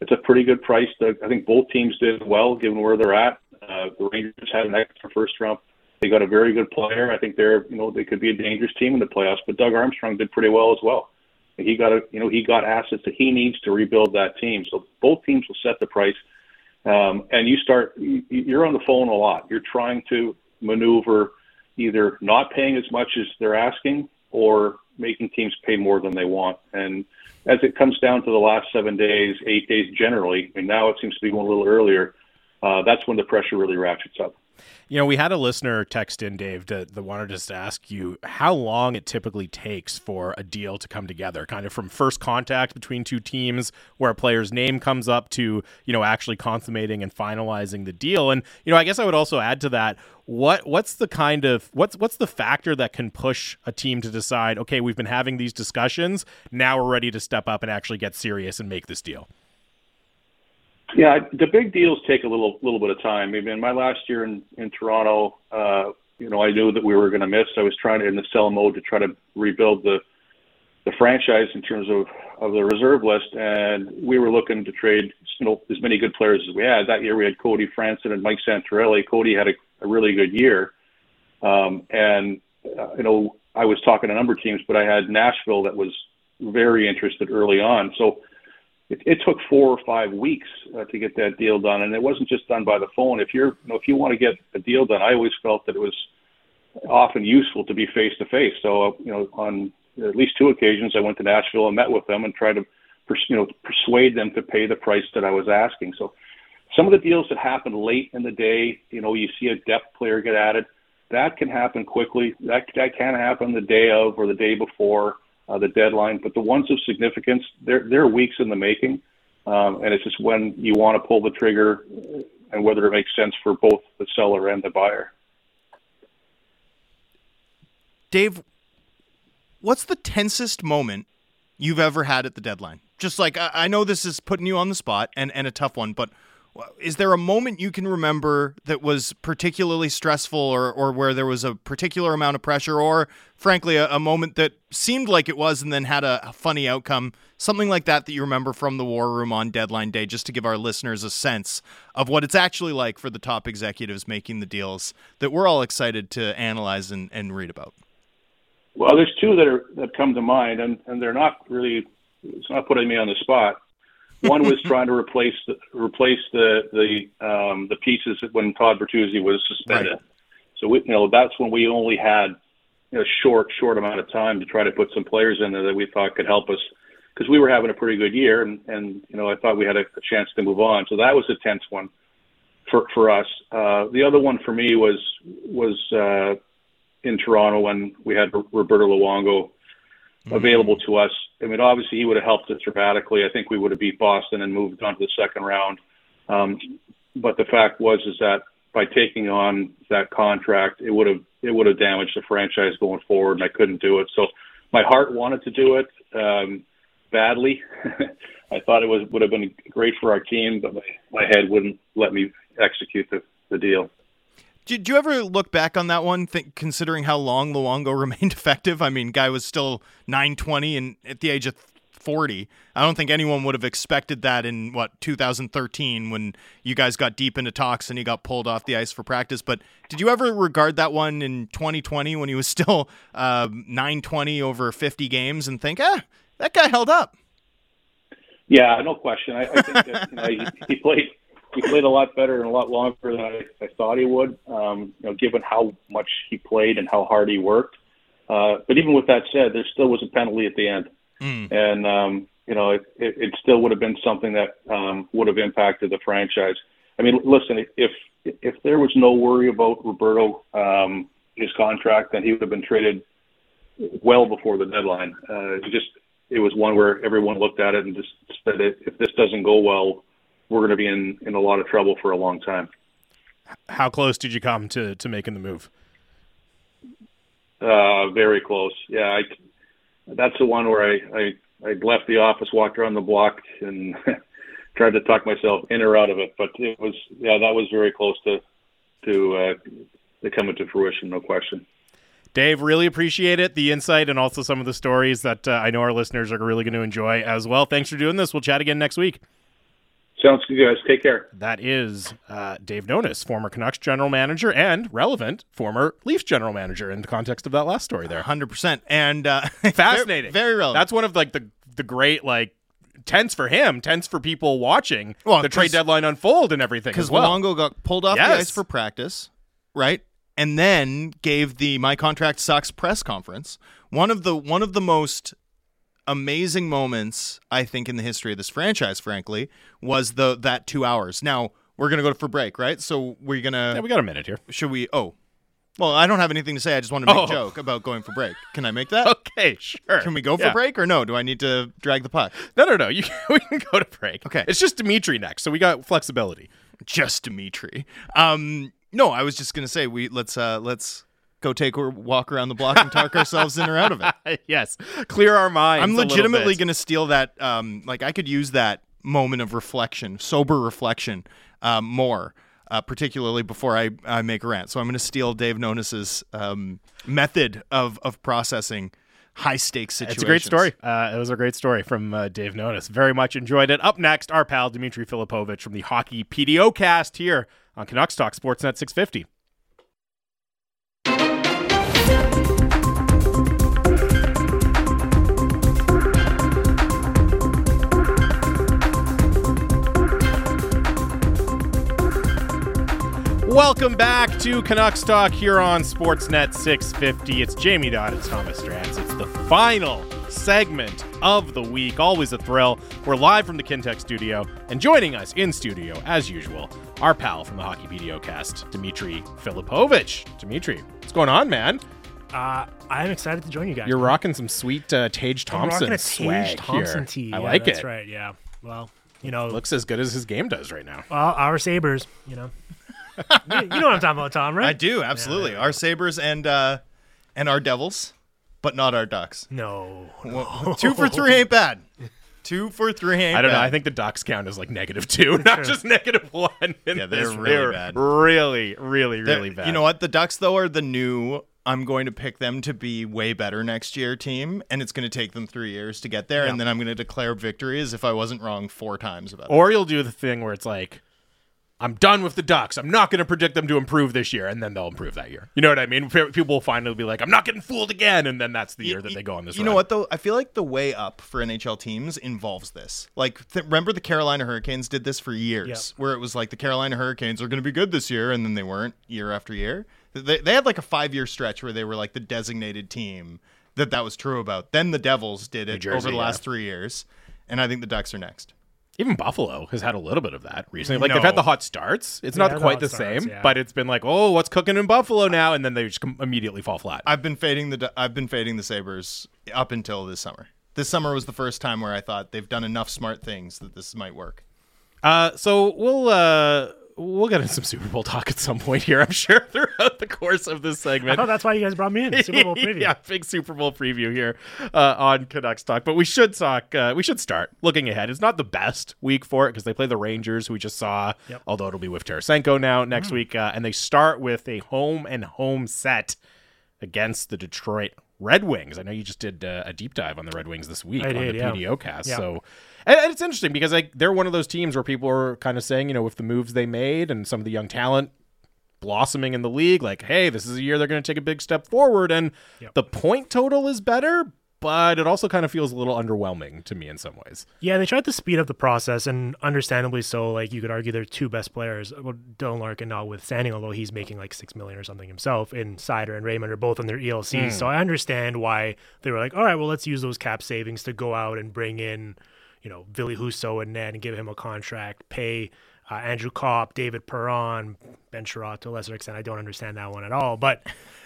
it's a pretty good price. I think both teams did well given where they're at. Uh, the Rangers had an extra first round. They got a very good player. I think they're, you know, they could be a dangerous team in the playoffs. But Doug Armstrong did pretty well as well. He got a, you know, he got assets that he needs to rebuild that team. So both teams will set the price. Um, and you start, you're on the phone a lot. You're trying to maneuver either not paying as much as they're asking or making teams pay more than they want. And as it comes down to the last seven days, eight days generally, and now it seems to be going a little earlier, uh, that's when the pressure really ratchets up. You know, we had a listener text in, Dave, that, that wanted us to ask you how long it typically takes for a deal to come together, kind of from first contact between two teams where a player's name comes up to, you know, actually consummating and finalizing the deal. And, you know, I guess I would also add to that, what what's the kind of what's what's the factor that can push a team to decide, okay, we've been having these discussions, now we're ready to step up and actually get serious and make this deal? Yeah, the big deals take a little little bit of time. I mean, my last year in in Toronto, uh, you know, I knew that we were going to miss. I was trying to in the sell mode to try to rebuild the the franchise in terms of of the reserve list, and we were looking to trade you know as many good players as we had. That year we had Cody Franson and Mike Santorelli. Cody had a, a really good year, um, and uh, you know I was talking to a number of teams, but I had Nashville that was very interested early on. So it, it took four or five weeks uh, to get that deal done, and it wasn't just done by the phone. If you're, you know, if you want to get a deal done, I always felt that it was often useful to be face to face. So, uh, you know, on at least two occasions, I went to Nashville and met with them and tried to, pers- you know, persuade them to pay the price that I was asking. So, some of the deals that happen late in the day, you know, you see a depth player get added. That can happen quickly. That that can happen the day of or the day before uh, the deadline. But the ones of significance, they're they're weeks in the making, um, and it's just when you want to pull the trigger and whether it makes sense for both the seller and the buyer. Dave, what's the tensest moment you've ever had at the deadline? Just like I, I know this is putting you on the spot and, and a tough one, but is there a moment you can remember that was particularly stressful or, or where there was a particular amount of pressure or frankly a, a moment that seemed like it was and then had a, a, funny outcome? Something like that that you remember from the war room on deadline day just to give our listeners a sense of what it's actually like for the top executives making the deals that we're all excited to analyze and, and read about. Well there's two that are that come to mind and, and they're not really it's not putting me on the spot one was trying to replace the, replace the the um, the pieces when Todd Bertuzzi was suspended. Right. So we, you know that's when we only had you know, a short short amount of time to try to put some players in there that we thought could help us because we were having a pretty good year and and you know I thought we had a, a chance to move on. So that was a tense one for for us. Uh, the other one for me was was uh, in Toronto when we had Roberto Luongo mm-hmm. available to us. I mean, obviously he would have helped us dramatically. I think we would have beat Boston and moved on to the second round. Um, but the fact was is that by taking on that contract, it would have it would have damaged the franchise going forward, and I couldn't do it. So my heart wanted to do it um, badly. I thought it was would have been great for our team, but my, my head wouldn't let me execute the, the deal. Did you ever look back on that one, think, considering how long Luongo remained effective? I mean, guy was still 920 and at the age of 40. I don't think anyone would have expected that in what 2013 when you guys got deep into talks and he got pulled off the ice for practice. But did you ever regard that one in 2020 when he was still uh, 920 over 50 games and think, ah, that guy held up? Yeah, no question. I, I think that you know, he, he played he played a lot better and a lot longer than I, I thought he would. Um, you know, given how much he played and how hard he worked. Uh, but even with that said, there still was a penalty at the end, mm. and um, you know, it, it, it still would have been something that um, would have impacted the franchise. I mean, listen, if if there was no worry about Roberto um, his contract, then he would have been traded well before the deadline. Uh, just it was one where everyone looked at it and just said, if this doesn't go well, we're going to be in, in a lot of trouble for a long time. How close did you come to, to making the move? Uh, very close. Yeah, I, that's the one where I I, I left the office, walked around the block, and tried to talk myself in or out of it. But it was yeah, that was very close to to uh, to coming to fruition, no question. Dave, really appreciate it, the insight, and also some of the stories that uh, I know our listeners are really going to enjoy as well. Thanks for doing this. We'll chat again next week. Sounds good, guys. Take care. That is uh, Dave Nonis, former Canucks general manager and relevant former Leafs general manager in the context of that last story there. 100%. And uh, Fascinating. Very, very relevant. That's one of like the the great like tense for him, tense for people watching Well, the trade deadline unfold and everything because as well. Luongo got pulled off Yes. the ice for practice, right? And then gave the "My contract sucks" press conference. One of the one of the most amazing moments I think in the history of this franchise, frankly, was the that two hours. Now we're gonna go for break, right? So we're gonna yeah, we got a minute here. should we? Oh, well, I don't have anything to say. I just want to make Oh. a joke about going for break. Can I make that? Okay, sure. Can we go for Yeah. break or no? Do I need to drag the puck? No, no, no. You, we can go to break. Okay. It's just Dimitri next, so we got flexibility. just Dimitri. Um, no, I was just gonna say we let's uh let's go take a walk around the block and talk ourselves in or out of it. yes, clear our minds. I'm legitimately gonna steal that. Um, like I could use that moment of reflection, sober reflection, um, more. Uh, particularly before I, I make a rant, so I'm going to steal Dave Nonis's um, method of of processing high stakes situations. It's a great story. Uh, it was a great story from uh, Dave Nonis. Very much enjoyed it. Up next, our pal Dimitri Filipovic from the Hockey PDOcast here on Canucks Talk Sportsnet 650. Welcome back to Canucks Talk here on Sportsnet 650. It's Jamie Dodd it's Thomas Drance. It's the final segment of the week. Always a thrill. We're live from the Kintec studio, and joining us in studio, as usual, our pal from the Hockey PDO cast, Dimitri Filipovic. Dimitri, what's going on, man? Uh, I'm excited to join you guys. You're rocking some sweet uh, Tage I'm Thompson rocking a swag Tage Thompson here. tee. I Yeah, like that's it. That's right. Yeah. Well, you know, Looks as good as his game does right now. well, our Sabres. You know, you, you know what I'm talking about, Tom, right? I do absolutely. Our Sabres and uh, and our Devils, but not our Ducks. No. Well, two for three ain't bad. Two for three ain't I don't know. I think the Ducks count as like negative two, not just negative one. in Yeah, they're really They're bad. Really, really, They're- really bad. You know what? The Ducks though are the new. I'm going to pick them to be way better next year team, and it's going to take them three years to get there, and then I'm going to declare victory as if I wasn't wrong four times about it. Or you'll do the thing where it's like, I'm done with the Ducks. I'm not going to predict them to improve this year, and then they'll improve that year. You know what I mean? People will finally be like, I'm not getting fooled again, and then that's the year that they go on this. You know what though? I feel like the way up for NHL teams involves this. Like, th- remember the Carolina Hurricanes did this for years, Yep. where it was like the Carolina Hurricanes are going to be good this year, and then they weren't year after year. They, they had like a five year stretch where they were like the designated team that that was true about. Then the Devils did it Jersey, over the yeah. last three years, and I think the Ducks are next. Even Buffalo has had a little bit of that recently. Like they've had the hot starts. It's Yeah, not quite hot the starts, same, yeah. but it's been like, oh, what's cooking in Buffalo now? And then they just immediately fall flat. I've been fading the I've been fading the Sabres up until this summer. This summer was the first time where I thought they've done enough smart things that this might work. Uh, so we'll uh, we'll get into some Super Bowl talk at some point here. I'm sure throughout the course of this segment. Oh, that's why you guys brought me in. Super Bowl preview. yeah, big Super Bowl preview here uh, on Canucks Talk. But we should talk. Uh, we should start looking ahead. It's not the best week for it because they play the Rangers, who we just saw. Yep. Although it'll be with Tarasenko now next week, uh, and they start with a home and home set against the Detroit Red Wings. I know you just did uh, a deep dive on the Red Wings this week I on did, the yeah. PDOcast. Yeah. So. And it's interesting because like they're one of those teams where people are kind of saying, you know, with the moves they made and some of the young talent blossoming in the league, like, hey, this is a year they're going to take a big step forward. And Yep. the point total is better, but it also kind of feels a little underwhelming to me in some ways. Yeah, they tried to speed up the process, and understandably so. Like you could argue, their two best players, uh, well, Dylan Larkin notwithstanding, although he's making like six million or something himself, and Seider and Raymond are both on their ELCs. Hmm. So I understand why they were like, all right, well, let's use those cap savings to go out and bring in, you know, Ville Husso and Ned and give him a contract, pay uh, Andrew Copp, David Perron, Ben Chiarot to a lesser extent. I don't understand that one at all, but.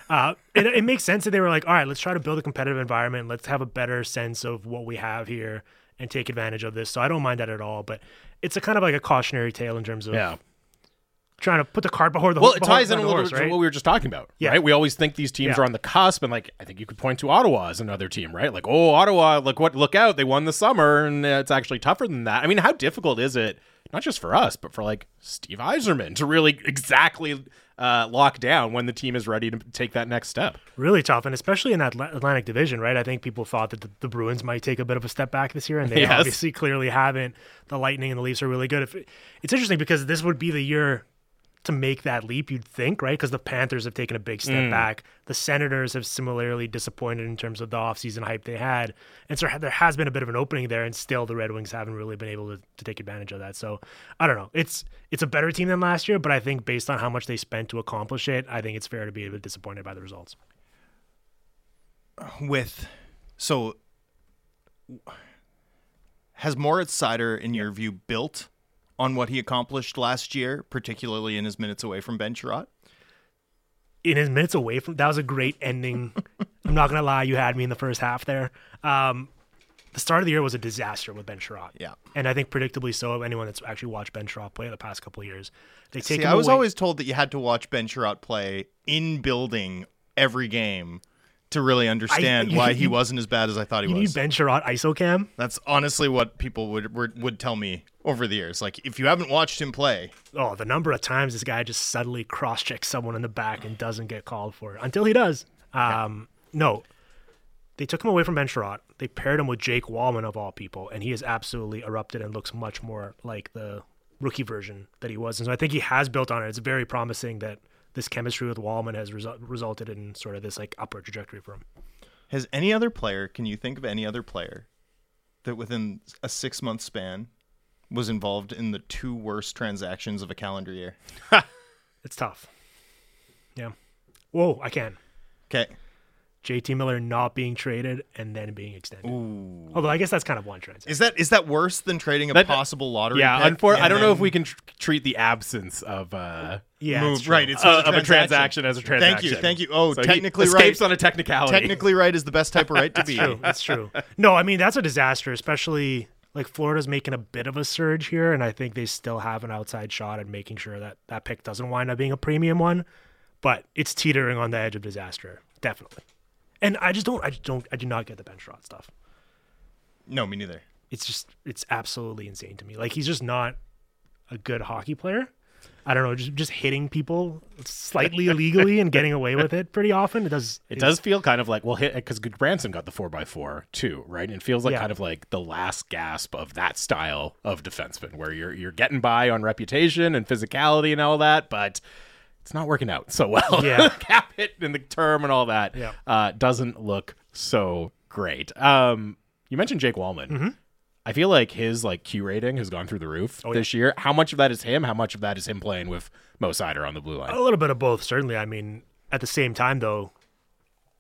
Uh, it, it makes sense that they were like, all right, let's try to build a competitive environment. Let's have a better sense of what we have here and take advantage of this. So I don't mind that at all. But it's a kind of like a cautionary tale in terms of trying to put the cart before the Well, it ties in a little bit to right? what we were just talking about, Yeah. right? We always think these teams Yeah. are on the cusp, and like I think you could point to Ottawa as another team, right? Like, oh, Ottawa, look what, look out, they won the summer, and it's actually tougher than that. I mean, how difficult is it, not just for us, but for like Steve Yzerman to really exactly uh, lock down when the team is ready to take that next step? really tough, and especially in that Atlantic Division, right? I think people thought that the, the Bruins might take a bit of a step back this year, and they Yes. obviously clearly haven't. The Lightning and the Leafs are really good. If it, it's interesting because this would be the year to make that leap, you'd think, right? Because the Panthers have taken a big step mm. back. The Senators have similarly disappointed in terms of the offseason hype they had. And so there has been a bit of an opening there, and still the Red Wings haven't really been able to, to take advantage of that. So I don't know. It's it's a better team than last year, but I think based on how much they spent to accomplish it, I think it's fair to be a bit disappointed by the results. with so has Moritz Seider, in your view, built on what he accomplished last year, particularly in his minutes away from Ben Chiarot? in his minutes away from that was a great ending. I'm not gonna lie, you had me in the first half there. Um, the start of the year was a disaster with Ben Chiarot. Yeah. and I think predictably so. Of Anyone that's actually watched Ben Chiarot play the past couple of years, they take See, I was away- always told that you had to watch Ben Chiarot play in building every game to really understand you- why he you- wasn't as bad as I thought he you was. need Ben Chiarot ISOCAM. That's honestly what people would, would would tell me over the years. Like if you haven't watched him play, Oh, the number of times this guy just suddenly cross checks someone in the back and doesn't get called for it until he does. Um, no, they took him away from Ben Chiarot. They paired him with Jake Walman of all people, and he has absolutely erupted and looks much more like the rookie version that he was. And so I think he has built on it. It's very promising that this chemistry with Walman has resu- resulted in sort of this like upward trajectory for him. has any other player? Can you think of any other player that within a six month span was involved in the two worst transactions of a calendar year? It's tough. Yeah. Whoa, I can. Okay. JT Miller not being traded and then being extended. Although I guess that's kind of one transaction. Is that is that worse than trading a That- possible lottery? Yeah, pick unfor- I don't know if we can tr- treat the absence of uh, yeah, move it's right? It's uh, just of a transaction as a transaction. Thank you, thank you. Oh, So technically escapes right. on a technicality. Technically right is the best type of right to be. true. That's true. No, I mean that's a disaster, especially like Florida's making a bit of a surge here, and I think they still have an outside shot at making sure that that pick doesn't wind up being a premium one. But it's teetering on the edge of disaster, definitely. And I just don't, I just don't, I do not get the Ben Chiarot stuff. No, me neither. It's just, it's absolutely insane to me. Like he's just not a good hockey player. I don't know, just just hitting people slightly illegally and getting away with it pretty often. It does. It does feel kind of like well, hit because Branson got the four x four too, right? And it feels like Yeah. kind of like the last gasp of that style of defenseman, where you're you're getting by on reputation and physicality and all that, but it's not working out so well. Yeah. cap hit and the term and all that Yeah. uh, doesn't look so great. Um, you mentioned Jake Walman. Mm-hmm. I feel like his like Q rating has gone through the roof Oh, this year. How much of that is him? How much of that is him playing with Mo Seider on the blue line? A little bit of both, certainly. I mean, at the same time, though,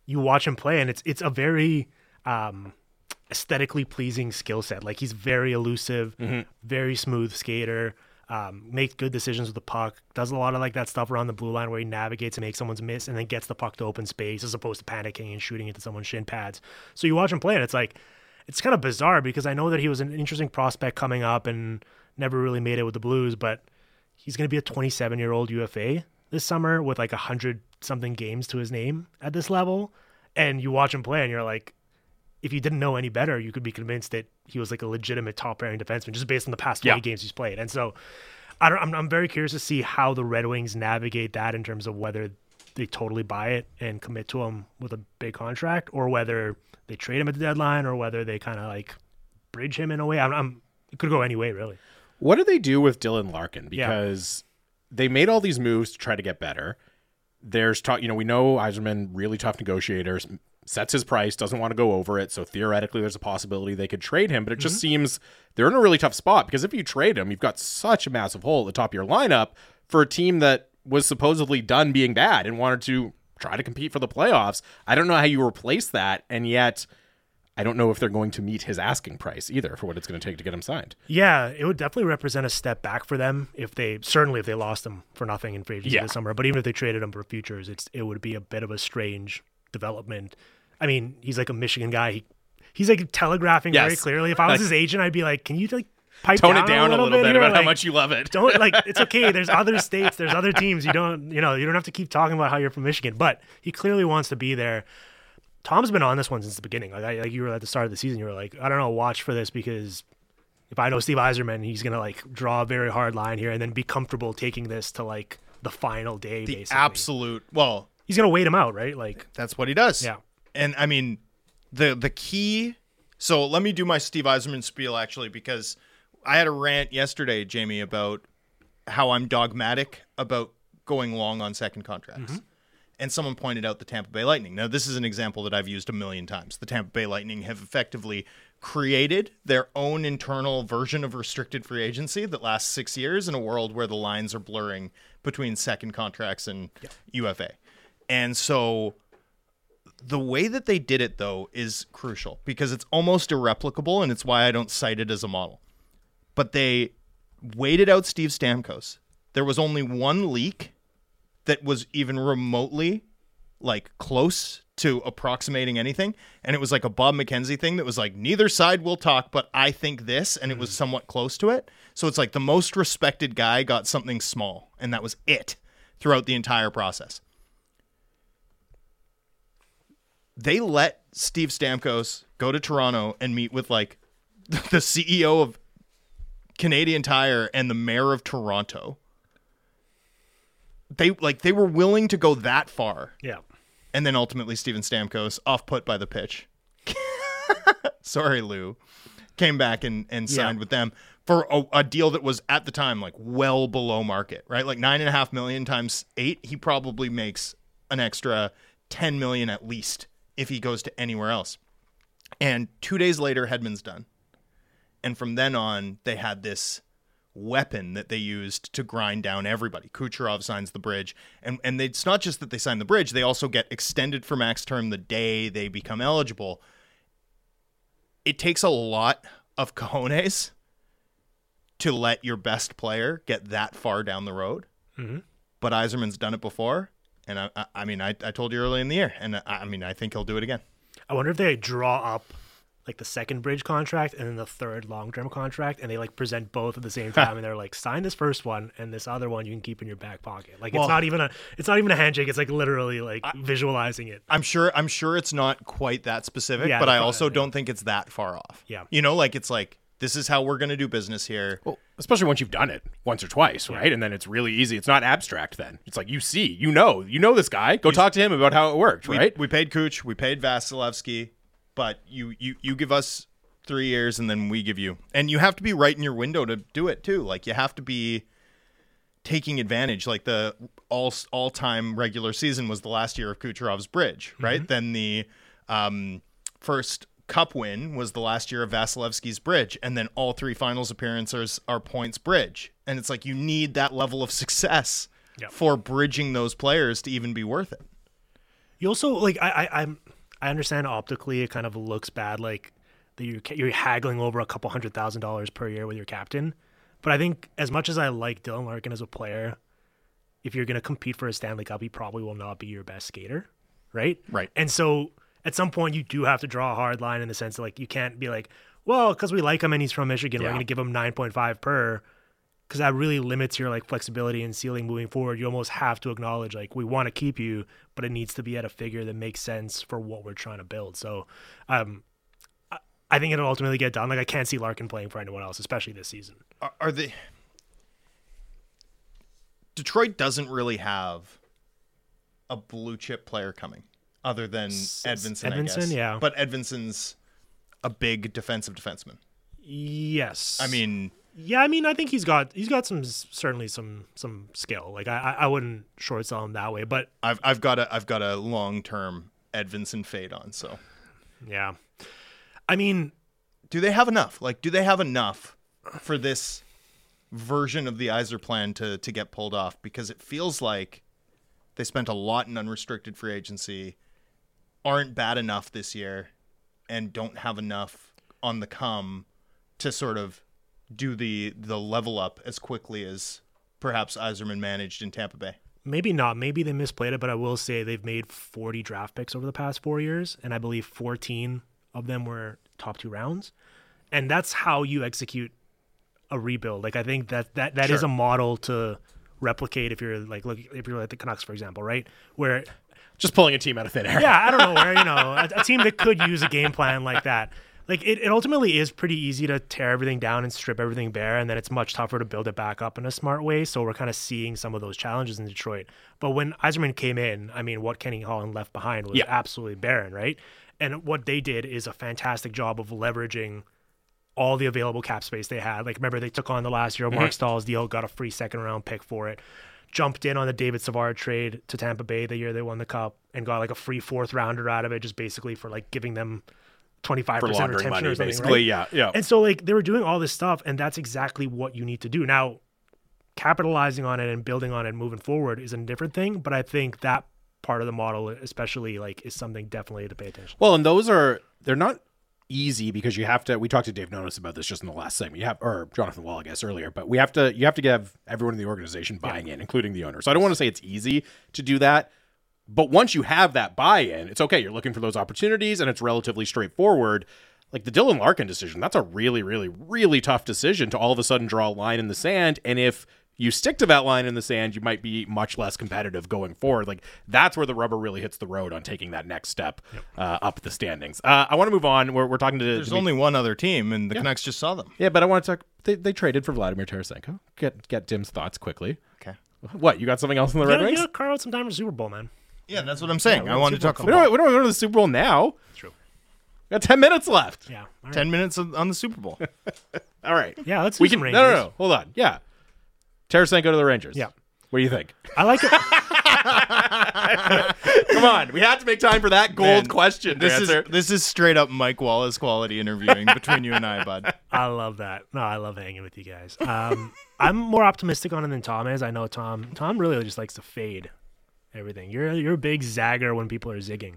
you watch him play, and it's it's a very um, aesthetically pleasing skill set. Like he's very elusive, very smooth skater, um, makes good decisions with the puck, does a lot of like that stuff around the blue line where he navigates and makes someone's miss, and then gets the puck to open space as opposed to panicking and shooting into someone's shin pads. So you watch him play, and it's like it's kind of bizarre because I know that he was an interesting prospect coming up and never really made it with the Blues, but he's going to be a 27 year old UFA this summer with like a hundred something games to his name at this level. And you watch him play, and you're like, if you didn't know any better, you could be convinced that he was like a legitimate top pairing defenseman just based on the past 20 Yeah. games he's played. And so, I don't. I'm, I'm very curious to see how the Red Wings navigate that in terms of whether they totally buy it and commit to him with a big contract, or whether they trade him at the deadline, or whether they kind of like bridge him in a way. I'm, I'm it could go any way really. What do they do with Dylan Larkin? Yeah. Because they made all these moves to try to get better. There's talk, you know, we know Yzerman really tough negotiators, sets his price, doesn't want to go over it. So theoretically, there's a possibility they could trade him. But it just mm-hmm. seems they're in a really tough spot because if you trade him, you've got such a massive hole at the top of your lineup for a team that was supposedly done being bad and wanted to try to compete for the playoffs. I don't know how you replace that, and yet. I don't know if they're going to meet his asking price either for what it's going to take to get him signed. Yeah, it would definitely represent a step back for them if they certainly if they lost him for nothing in free agency Yeah. this summer. But even if they traded him for futures, it's it would be a bit of a strange development. I mean, he's like a Michigan guy. He he's like telegraphing very clearly. If I was his agent, I'd be like, "Can you like pipe Tone down it down a little, bit, bit here, about how much you love it. don't like it's okay. There's other states, there's other teams. You don't, you know, you don't have to keep talking about how you're from Michigan. But he clearly wants to be there. Tom's been on this one since the beginning. Like, I, like you were at the start of the season, you were like, I don't know, watch for this because if I know Steve Yzerman, he's gonna like draw a very hard line here and then be comfortable taking this to like the final day. The basically, absolute. Well, he's gonna wait him out, right? Like, that's what he does. Yeah. And I mean, the the key. So let me do my Steve Yzerman spiel actually, because I had a rant yesterday, Jamie, about how I'm dogmatic about going long on second contracts. Mm-hmm. And someone pointed out the Tampa Bay Lightning. Now, this is an example that I've used a million times. The Tampa Bay Lightning have effectively created their own internal version of restricted free agency that lasts six years in a world where the lines are blurring between second contracts and UFA. And so the way that they did it though is crucial because it's almost irreplicable and it's why I don't cite it as a model. But they waited out Steve Stamkos. There was only one leak that was even remotely like close to approximating anything and it was like a Bob McKenzie thing that was like neither side will talk but I think this and it was hmm. somewhat close to it. So it's like the most respected guy got something small and that was it throughout the entire process. they let Steve Stamkos go to Toronto and meet with like the CEO of Canadian Tire and the mayor of Toronto. They like they were willing to go that far. yeah, And then ultimately Steven Stamkos, off put by the pitch. Sorry, Lou. Came back and, and signed Yeah. with them for a, a deal that was at the time like well below market, right? Like nine and a half million times eight, he probably makes an extra 10 million at least if he goes to anywhere else. And two days later, Hedman's done. And from then on, they had this weapon that they used to grind down everybody. Kucherov signs the bridge. And and they, it's not just that they sign the bridge, they also get extended for max term the day they become eligible. It takes a lot of cojones to let your best player get that far down the road. Mm-hmm. But Yzerman's done it before. And I, I, I mean, I, I told you early in the year, and I, I mean, I think he'll do it again. I wonder if they draw up like the second bridge contract and then the third long term contract, and they like present both at the same time, and they're like, sign this first one, and this other one you can keep in your back pocket. Like Well- it's not even a, it's not even a handshake. It's like literally like visualizing it. I'm sure I'm sure it's not quite that specific, Yeah, but I uh, also yeah. don't think it's that far off. Yeah. You know, like it's like this is how we're going to do business here. Well, especially once you've done it once or twice, right? And then it's really easy. It's not abstract then. It's like you see, you know, you know this guy. Go talk to him about how it worked, we, right? we paid Cooch, we paid Vasilevskiy, but you you you give us 3 years and then we give you. And you have to be right in your window to do it too. Like you have to be taking advantage like the all all-time regular season was the last year of Kucherov's bridge, right? Then the um, first cup win was the last year of Vasilevskiy's bridge and then all three finals appearances are Point's bridge. And it's like you need that level of success Yep. for bridging those players to even be worth it. You also like I, I I'm I understand optically it kind of looks bad like that you're you're haggling over a couple hundred thousand dollars per year with your captain, but I think as much as I like Dylan Larkin as a player, if you're gonna compete for a Stanley Cup, he probably will not be your best skater, right? Right. And so at some point you do have to draw a hard line in the sense that like you can't be like, well, because we like him and he's from Michigan, we're Yeah. gonna give him nine point five per. Because that really limits your like flexibility and ceiling moving forward. You almost have to acknowledge like we want to keep you, but it needs to be at a figure that makes sense for what we're trying to build. So, um, I, I think it'll ultimately get done. Like I can't see Larkin playing for anyone else, especially this season. are, are they Detroit doesn't really have a blue chip player coming other than Edvinsson, I guess. Edvinsson, yeah. But Edvinsson's a big defensive defenseman. Yes, I mean, yeah, I mean, I think he's got he's got some certainly some some skill. Like I I wouldn't short sell him that way, but I've I've got a I've got a long term Edvinsson fade on. So, yeah, I mean, do they have enough? Like, do they have enough for this version of the Yzerplan to to get pulled off? Because it feels like they spent a lot in unrestricted free agency, aren't bad enough this year, and don't have enough on the come to sort of do the the level up as quickly as perhaps Yzerman managed in Tampa Bay. Maybe not. Maybe they misplayed it, but I will say they've made 40 draft picks over the past four years, and I believe 14 of them were top two rounds. And that's how you execute a rebuild. Like I think that that that is a model to replicate if you're like look if you're like the Canucks for example, right? Where Just pulling a team out of thin air. yeah, I don't know where you know a, a team that could use a game plan like that. Like it, it ultimately is pretty easy to tear everything down and strip everything bare, and then it's much tougher to build it back up in a smart way. So we're kind of seeing some of those challenges in Detroit. But when Yzerman came in, I mean, what Kenny Holland left behind was Yeah. absolutely barren, right? And what they did is a fantastic job of leveraging all the available cap space they had. Like remember they took on the last year of mm-hmm. Marc Staal's deal, got a free second round pick for it. Jumped in on the David Savard trade to Tampa Bay the year they won the cup and got like a free fourth rounder out of it just basically for like giving them 25% For laundering retention money, or something, basically. right? Yeah, yeah. And so like they were doing all this stuff and that's exactly what you need to do. Now capitalizing on it and building on it and moving forward is a different thing, but I think that part of the model especially like is something definitely to pay attention. Well, and those are they're not easy because you have to. We talked to Dave Nonis about this just in the last segment. You have or Jonathan Wall, I guess, earlier, but we have to. You have to have everyone in the organization buying in, including the owner. So I don't want to say it's easy to do that. But once you have that buy-in, it's okay. You're looking for those opportunities, and it's relatively straightforward. Like the Dylan Larkin decision, that's a really, really, really tough decision to all of a sudden draw a line in the sand. And if you stick to that line in the sand, you might be much less competitive going forward. Like that's where the rubber really hits the road on taking that next step uh, up the standings. Uh, I want to move on. We're, we're talking to. There's to only one other team, and the Canucks just saw them. yeah, but I want to talk. They, they traded for Vladimir Tarasenko. Get get Dim's thoughts quickly. Okay. What you got something else in the You Red gotta, you Wings? gotta carve out some time for Super Bowl, man. Yeah, that's what I'm saying. Yeah, I well, want to talk Bowl We football. don't, we don't go to the Super Bowl now. True. We got ten minutes left. Yeah. All right. Ten minutes of- on the Super Bowl. All right. Yeah, let's we some can. Rangers. No, no, no. Hold on. Yeah. Tarasenko to the Rangers. Yeah. What do you think? I like it. Come on, we have to make time for that gold Man, question. To This is this is straight up Mike Wallace quality interviewing between you and I, bud. I love that. No, I love hanging with you guys. Um, I'm more optimistic on it than Tom is. I know Tom. Tom really just likes to fade everything. You're you're a big zagger when people are zigging.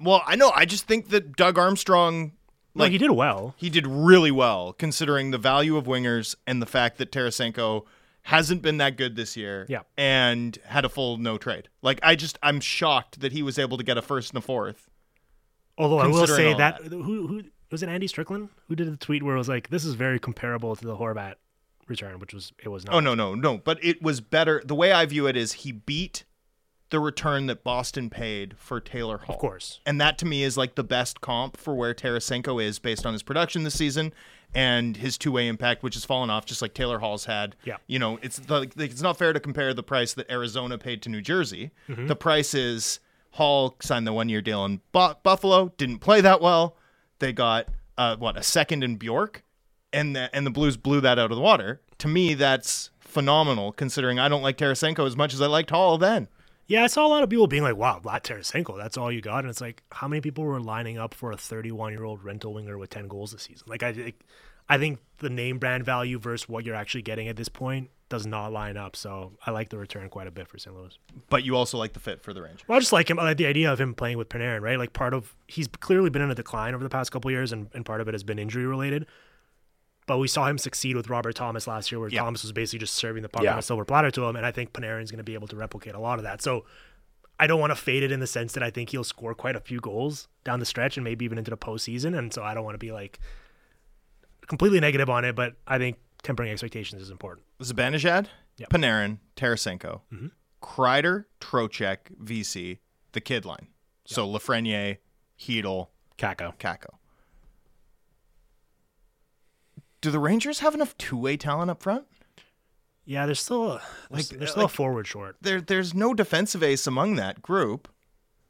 Well, I know. I just think that Doug Armstrong, Like like he did well. he did really well considering the value of wingers and the fact that Tarasenko hasn't been that good this year. Yeah. And had a full no trade. Like I just I'm shocked that he was able to get a first and a fourth. Although I will say that, that. who who was it? Andy Strickland who did the tweet where it was like, "This is very comparable to the Horvat return," which was it was not. Oh no, no, no. But it was better. The way I view it is he beat the return that Boston paid for Taylor Hall. Of course. And that to me is like the best comp for where Tarasenko is based on his production this season and his two-way impact, which has fallen off just like Taylor Hall's had. Yeah. You know, it's like it's not fair to compare the price that Arizona paid to New Jersey. Mm-hmm. The price is Hall signed the one-year deal in Bu- Buffalo, didn't play that well. They got uh, what a second in Bjork, and the, and the Blues blew that out of the water. To me, that's phenomenal considering I don't like Tarasenko as much as I liked Hall then. Yeah, I saw a lot of people being like, "Wow, Vlad Tarasenko, that's all you got," and it's like, how many people were lining up for a 31-year-old rental winger with 10 goals this season? Like, I, think- I think the name brand value versus what you're actually getting at this point does not line up. So I like the return quite a bit for St. Louis. But you also like the fit for the Rangers. Well, I just like him. I like the idea of him playing with Panarin, right? Like part of he's clearly been in a decline over the past couple years, and, and part of it has been injury related. But we saw him succeed with Robert Thomas last year, where Yeah. Thomas was basically just serving the puck Yeah. on a silver platter to him, and I think Panarin's going to be able to replicate a lot of that. So I don't want to fade it in the sense that I think he'll score quite a few goals down the stretch and maybe even into the postseason, and so I don't want to be like completely negative on it, but I think tempering expectations is important. Zibanejad, Yep. Panarin, Tarasenko, mm-hmm. Kreider, Trocheck, Vesey, the kid line. So Lafreniere, Chytil, Kakko. Kakko. Do the Rangers have enough two-way talent up front? Yeah, there's still a, there's, Like- there's still like- a forward short. There, there's no defensive ace among that group.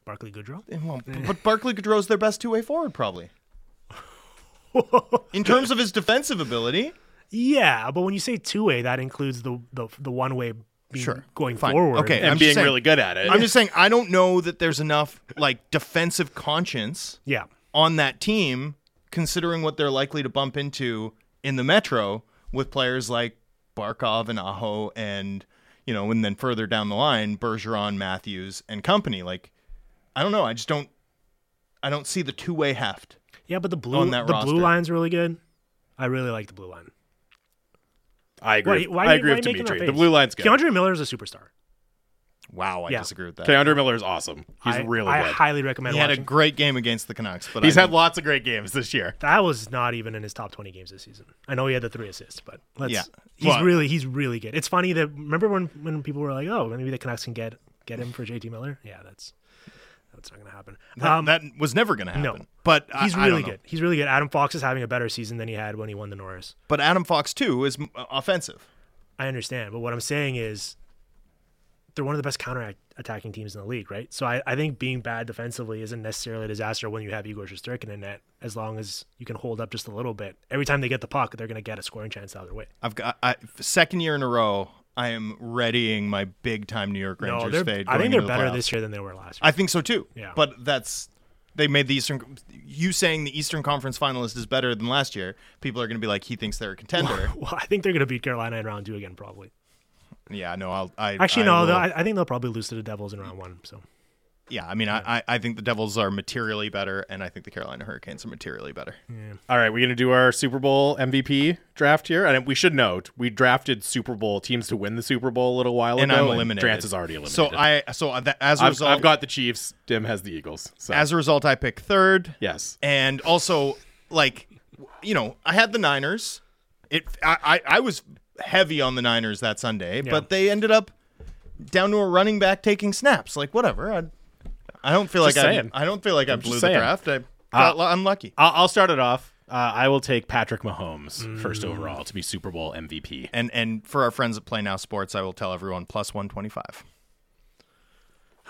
Barclay Goodrow. Eh, well, but Barclay Goodrow's their best two-way forward, probably. In terms of his defensive ability, Yeah, but when you say two way, that includes the the, the one way Sure. going Fine. forward. Okay. And I'm being saying- really good at it. I'm just saying I don't know that there's enough like defensive conscience Yeah. on that team, considering what they're likely to bump into in the Metro with players like Barkov and Aho, and you know, and then further down the line, Bergeron, Matthews, and company. Like, I don't know. I just don't. I don't see the two way heft. Yeah, but the blue On that the roster. blue line's really good. I really like the blue line. I agree. Why, why, I are you- agree why with are Dimitri. The blue line's good. K'Andre is a superstar. Wow, I Yeah. disagree with that. K'Andre Miller is awesome. He's I, really I good. highly recommend He had a watching. great game against the Canucks, but He's I had lots of great games this year. that was not even in his top 20 games this season. I know he had the three assists, but let's, Yeah. he's Well- really he's really good. It's funny that remember when when people were like, "Oh, maybe the Canucks can get get him for JT Miller?" Yeah, that's that's not going to happen. that, Um, that was never going to no. happen. But I- he's I don't really know. good. He's really good. Adam Fox is having a better season than he had when he won the Norris. But Adam Fox too is offensive. I understand, but what I'm saying is they're one of the best counter attacking teams in the league, right? So I, I think being bad defensively isn't necessarily a disaster when you have Igor Shesterkin in net, as long as you can hold up just a little bit. Every time they get the puck, they're going to get a scoring chance out of their way. I've got I, second year in a row. I am readying my big time New York Rangers No, fade. I think they're the better playoffs. this year than they were last year. I think so too. Yeah. But that's they made the Eastern. You saying the Eastern Conference finalist is better than last year? People are going to be like, he thinks they're a contender. well, I think they're going to beat Carolina in round two again, probably. Yeah, no, I'll. I, Actually, I no, will- I, I think they'll probably lose to the Devils in round one. So yeah, I mean, I, I I think the Devils are materially better, and I think the Carolina Hurricanes are materially better. All right, we're going to do our Super Bowl MVP draft here. And we should note, we drafted Super Bowl teams to win the Super Bowl a little while ago And ago. I'm eliminated. Drance is already eliminated. So I so that, as a I've, result, I've got the Chiefs. Dim has the Eagles. So as a result, I pick third. yes. and also like you know i had the niners it i i, I was heavy on the niners that sunday but they ended up down to a running back taking snaps like whatever i, I don't feel Just like I, saying. I don't feel like i just blew the saying. draft i got lu- unlucky I'll, I'll start it off. Uh, I will take Patrick Mahomes first overall to be Super Bowl MVP. and and for our friends at play now sports i will tell everyone plus 125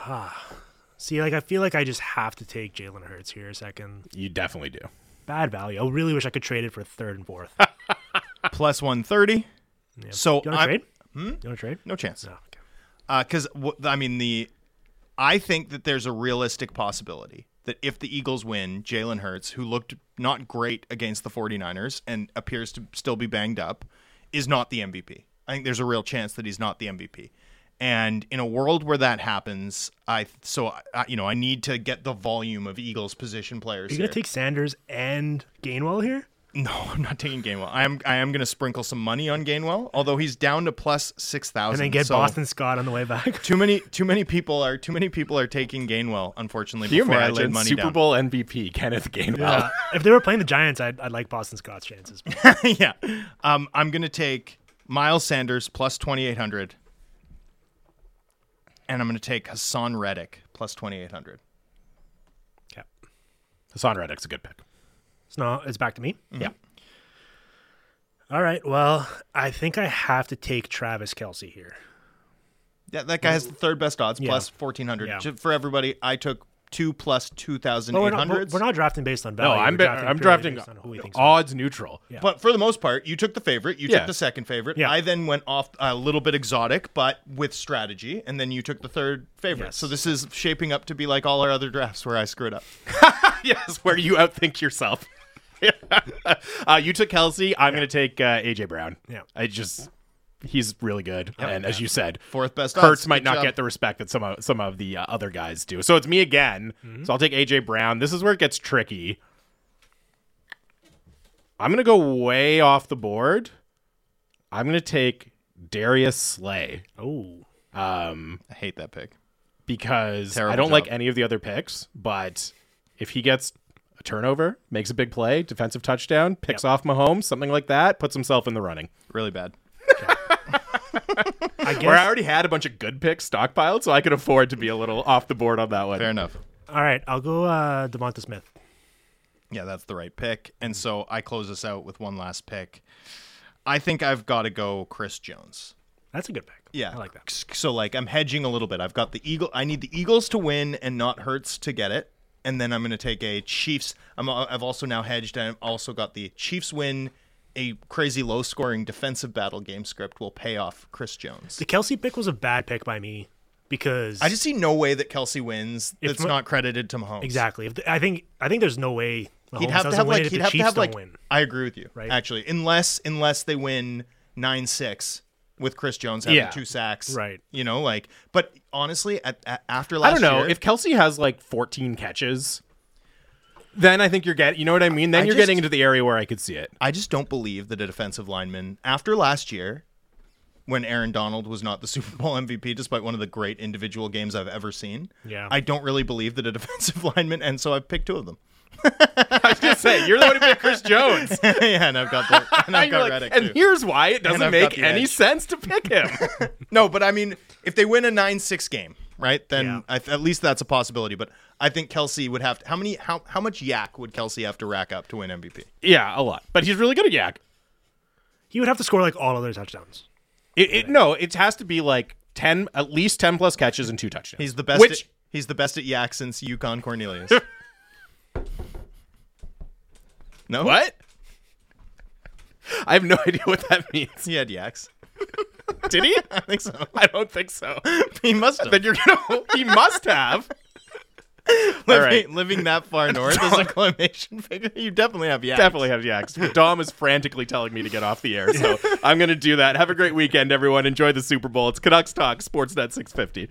Ah, see, like I feel like I just have to take Jalen Hurts here a second. You definitely do. Bad value. I really wish I could trade it for third and fourth. plus 130 so You want to trade? Hmm? You want to trade? no chance No. Okay. Uh, because I mean the, I think that there's a realistic possibility that if the Eagles win, Jalen Hurts, who looked not great against the 49ers and appears to still be banged up, is not the MVP. I think there's a real chance that he's not the MVP. And in a world where that happens, I so I, you know I need to get the volume of Eagles position players. Are you gonna take Sanders and Gainwell here? No, I'm not taking Gainwell. I am I am going to sprinkle some money on Gainwell, although he's down to plus six And then get Boston Scott on the way back. Too many, too many people are too many people are taking Gainwell. Unfortunately, Can you before I laid imagine money Super down. Bowl MVP Kenneth Gainwell? Yeah. if they were playing the Giants, I'd, I'd like Boston Scott's chances. yeah, um, I'm gonna take Miles Sanders plus twenty eight hundred, and I'm gonna take Haason Reddick plus twenty eight hundred. okay. Haason Reddick's a good pick. So now it's back to me. Mm-hmm. Yeah. All right. Well, I think I have to take Travis Kelce here. Yeah, that guy has the third best odds Yeah. plus fourteen hundred. Yeah. For everybody, I took two plus two thousand But we're not, we're, not drafting based on No, value. I'm We're drafting I'm purely drafting based on who we think. odds neutral. Yeah. But for the most part, you took the favorite. You Yeah. took the second favorite. Yeah. I then went off a little bit exotic, but with strategy, and then you took the third favorite. Yes. So this is shaping up to be like all our other drafts where I screwed up. yes, where you outthink yourself. uh, you took Kelce. I'm going to take uh, AJ Brown. Yeah. I just he's really good, and as you said, Fourth best Hurts odds. might Good not job. get the respect that some of some of the uh, other guys do. So it's me again. So I'll take AJ Brown. This is where it gets tricky. I'm going to go way off the board. I'm going to take Darius Slay Oh, um, I hate that pick. because I don't like any of the other picks. But if he gets turnover, makes a big play, defensive touchdown, picks off Mahomes, something like that, puts himself in the running. Really bad. I guess. Where I already had a bunch of good picks stockpiled, so I could afford to be a little off the board on that one. Fair enough. All right, I'll go uh, Devonta Smith. Yeah, that's the right pick. And so I close this out with one last pick. I think I've got to go Chris Jones. That's a good pick. Yeah, I like that. So like I'm hedging a little bit. I've got the Eagle. I need the Eagles to win and not Hurts to get it. And then I'm going to take a Chiefs. I'm, I've also now hedged. I've also got the Chiefs win. A crazy low scoring defensive battle game script will pay off Chris Jones. The Kelce pick was a bad pick by me because I just see no way that Kelce wins. That's not credited to Mahomes. exactly. If the, I think I think there's no way Mahomes He'd have to have like he'd have to have like. win. I agree with you. Right? Actually, unless unless they win nine six with Chris Jones having Yeah. two sacks. Right. You know, like. But honestly, at, at, after last I don't know year, if Kelce has like 14 catches. Then I think you're getting, you know what I mean. Then I you're just- getting into the area where I could see it. I just don't believe that a defensive lineman after last year when Aaron Donald was not the Super Bowl MVP, despite one of the great individual games I've ever seen. Yeah. I don't really believe that a defensive lineman, and so I've picked two of them. I was gonna say you're the one who picked Chris Jones. yeah, and I've got the and I've got like, Reddick and too. here's why it doesn't make any edge. sense to pick him. No, but I mean, if they win a nine-six game, right, then Yeah. I th- at least that's a possibility. But I think Kelce would have to, how many how how much YAC would Kelce have to rack up to win MVP? yeah, a lot. But he's really good at YAC. He would have to score like all of their touchdowns. It, it, no, it has to be like ten, at least ten plus catches and two touchdowns. He's the best. Which at, he's the best at yak since Yukon Cornelius. No, what? I have no idea what that means. He had yaks. Did he? I think so. I don't think so. He must have. Then you're gonna. He must have. living, right. living that far north as a claymation figure, you definitely have yaks. Definitely have yaks. Dom is frantically telling me to get off the air, so I'm going to do that. Have a great weekend, everyone. Enjoy the Super Bowl. It's Canucks Talk, Sportsnet 650.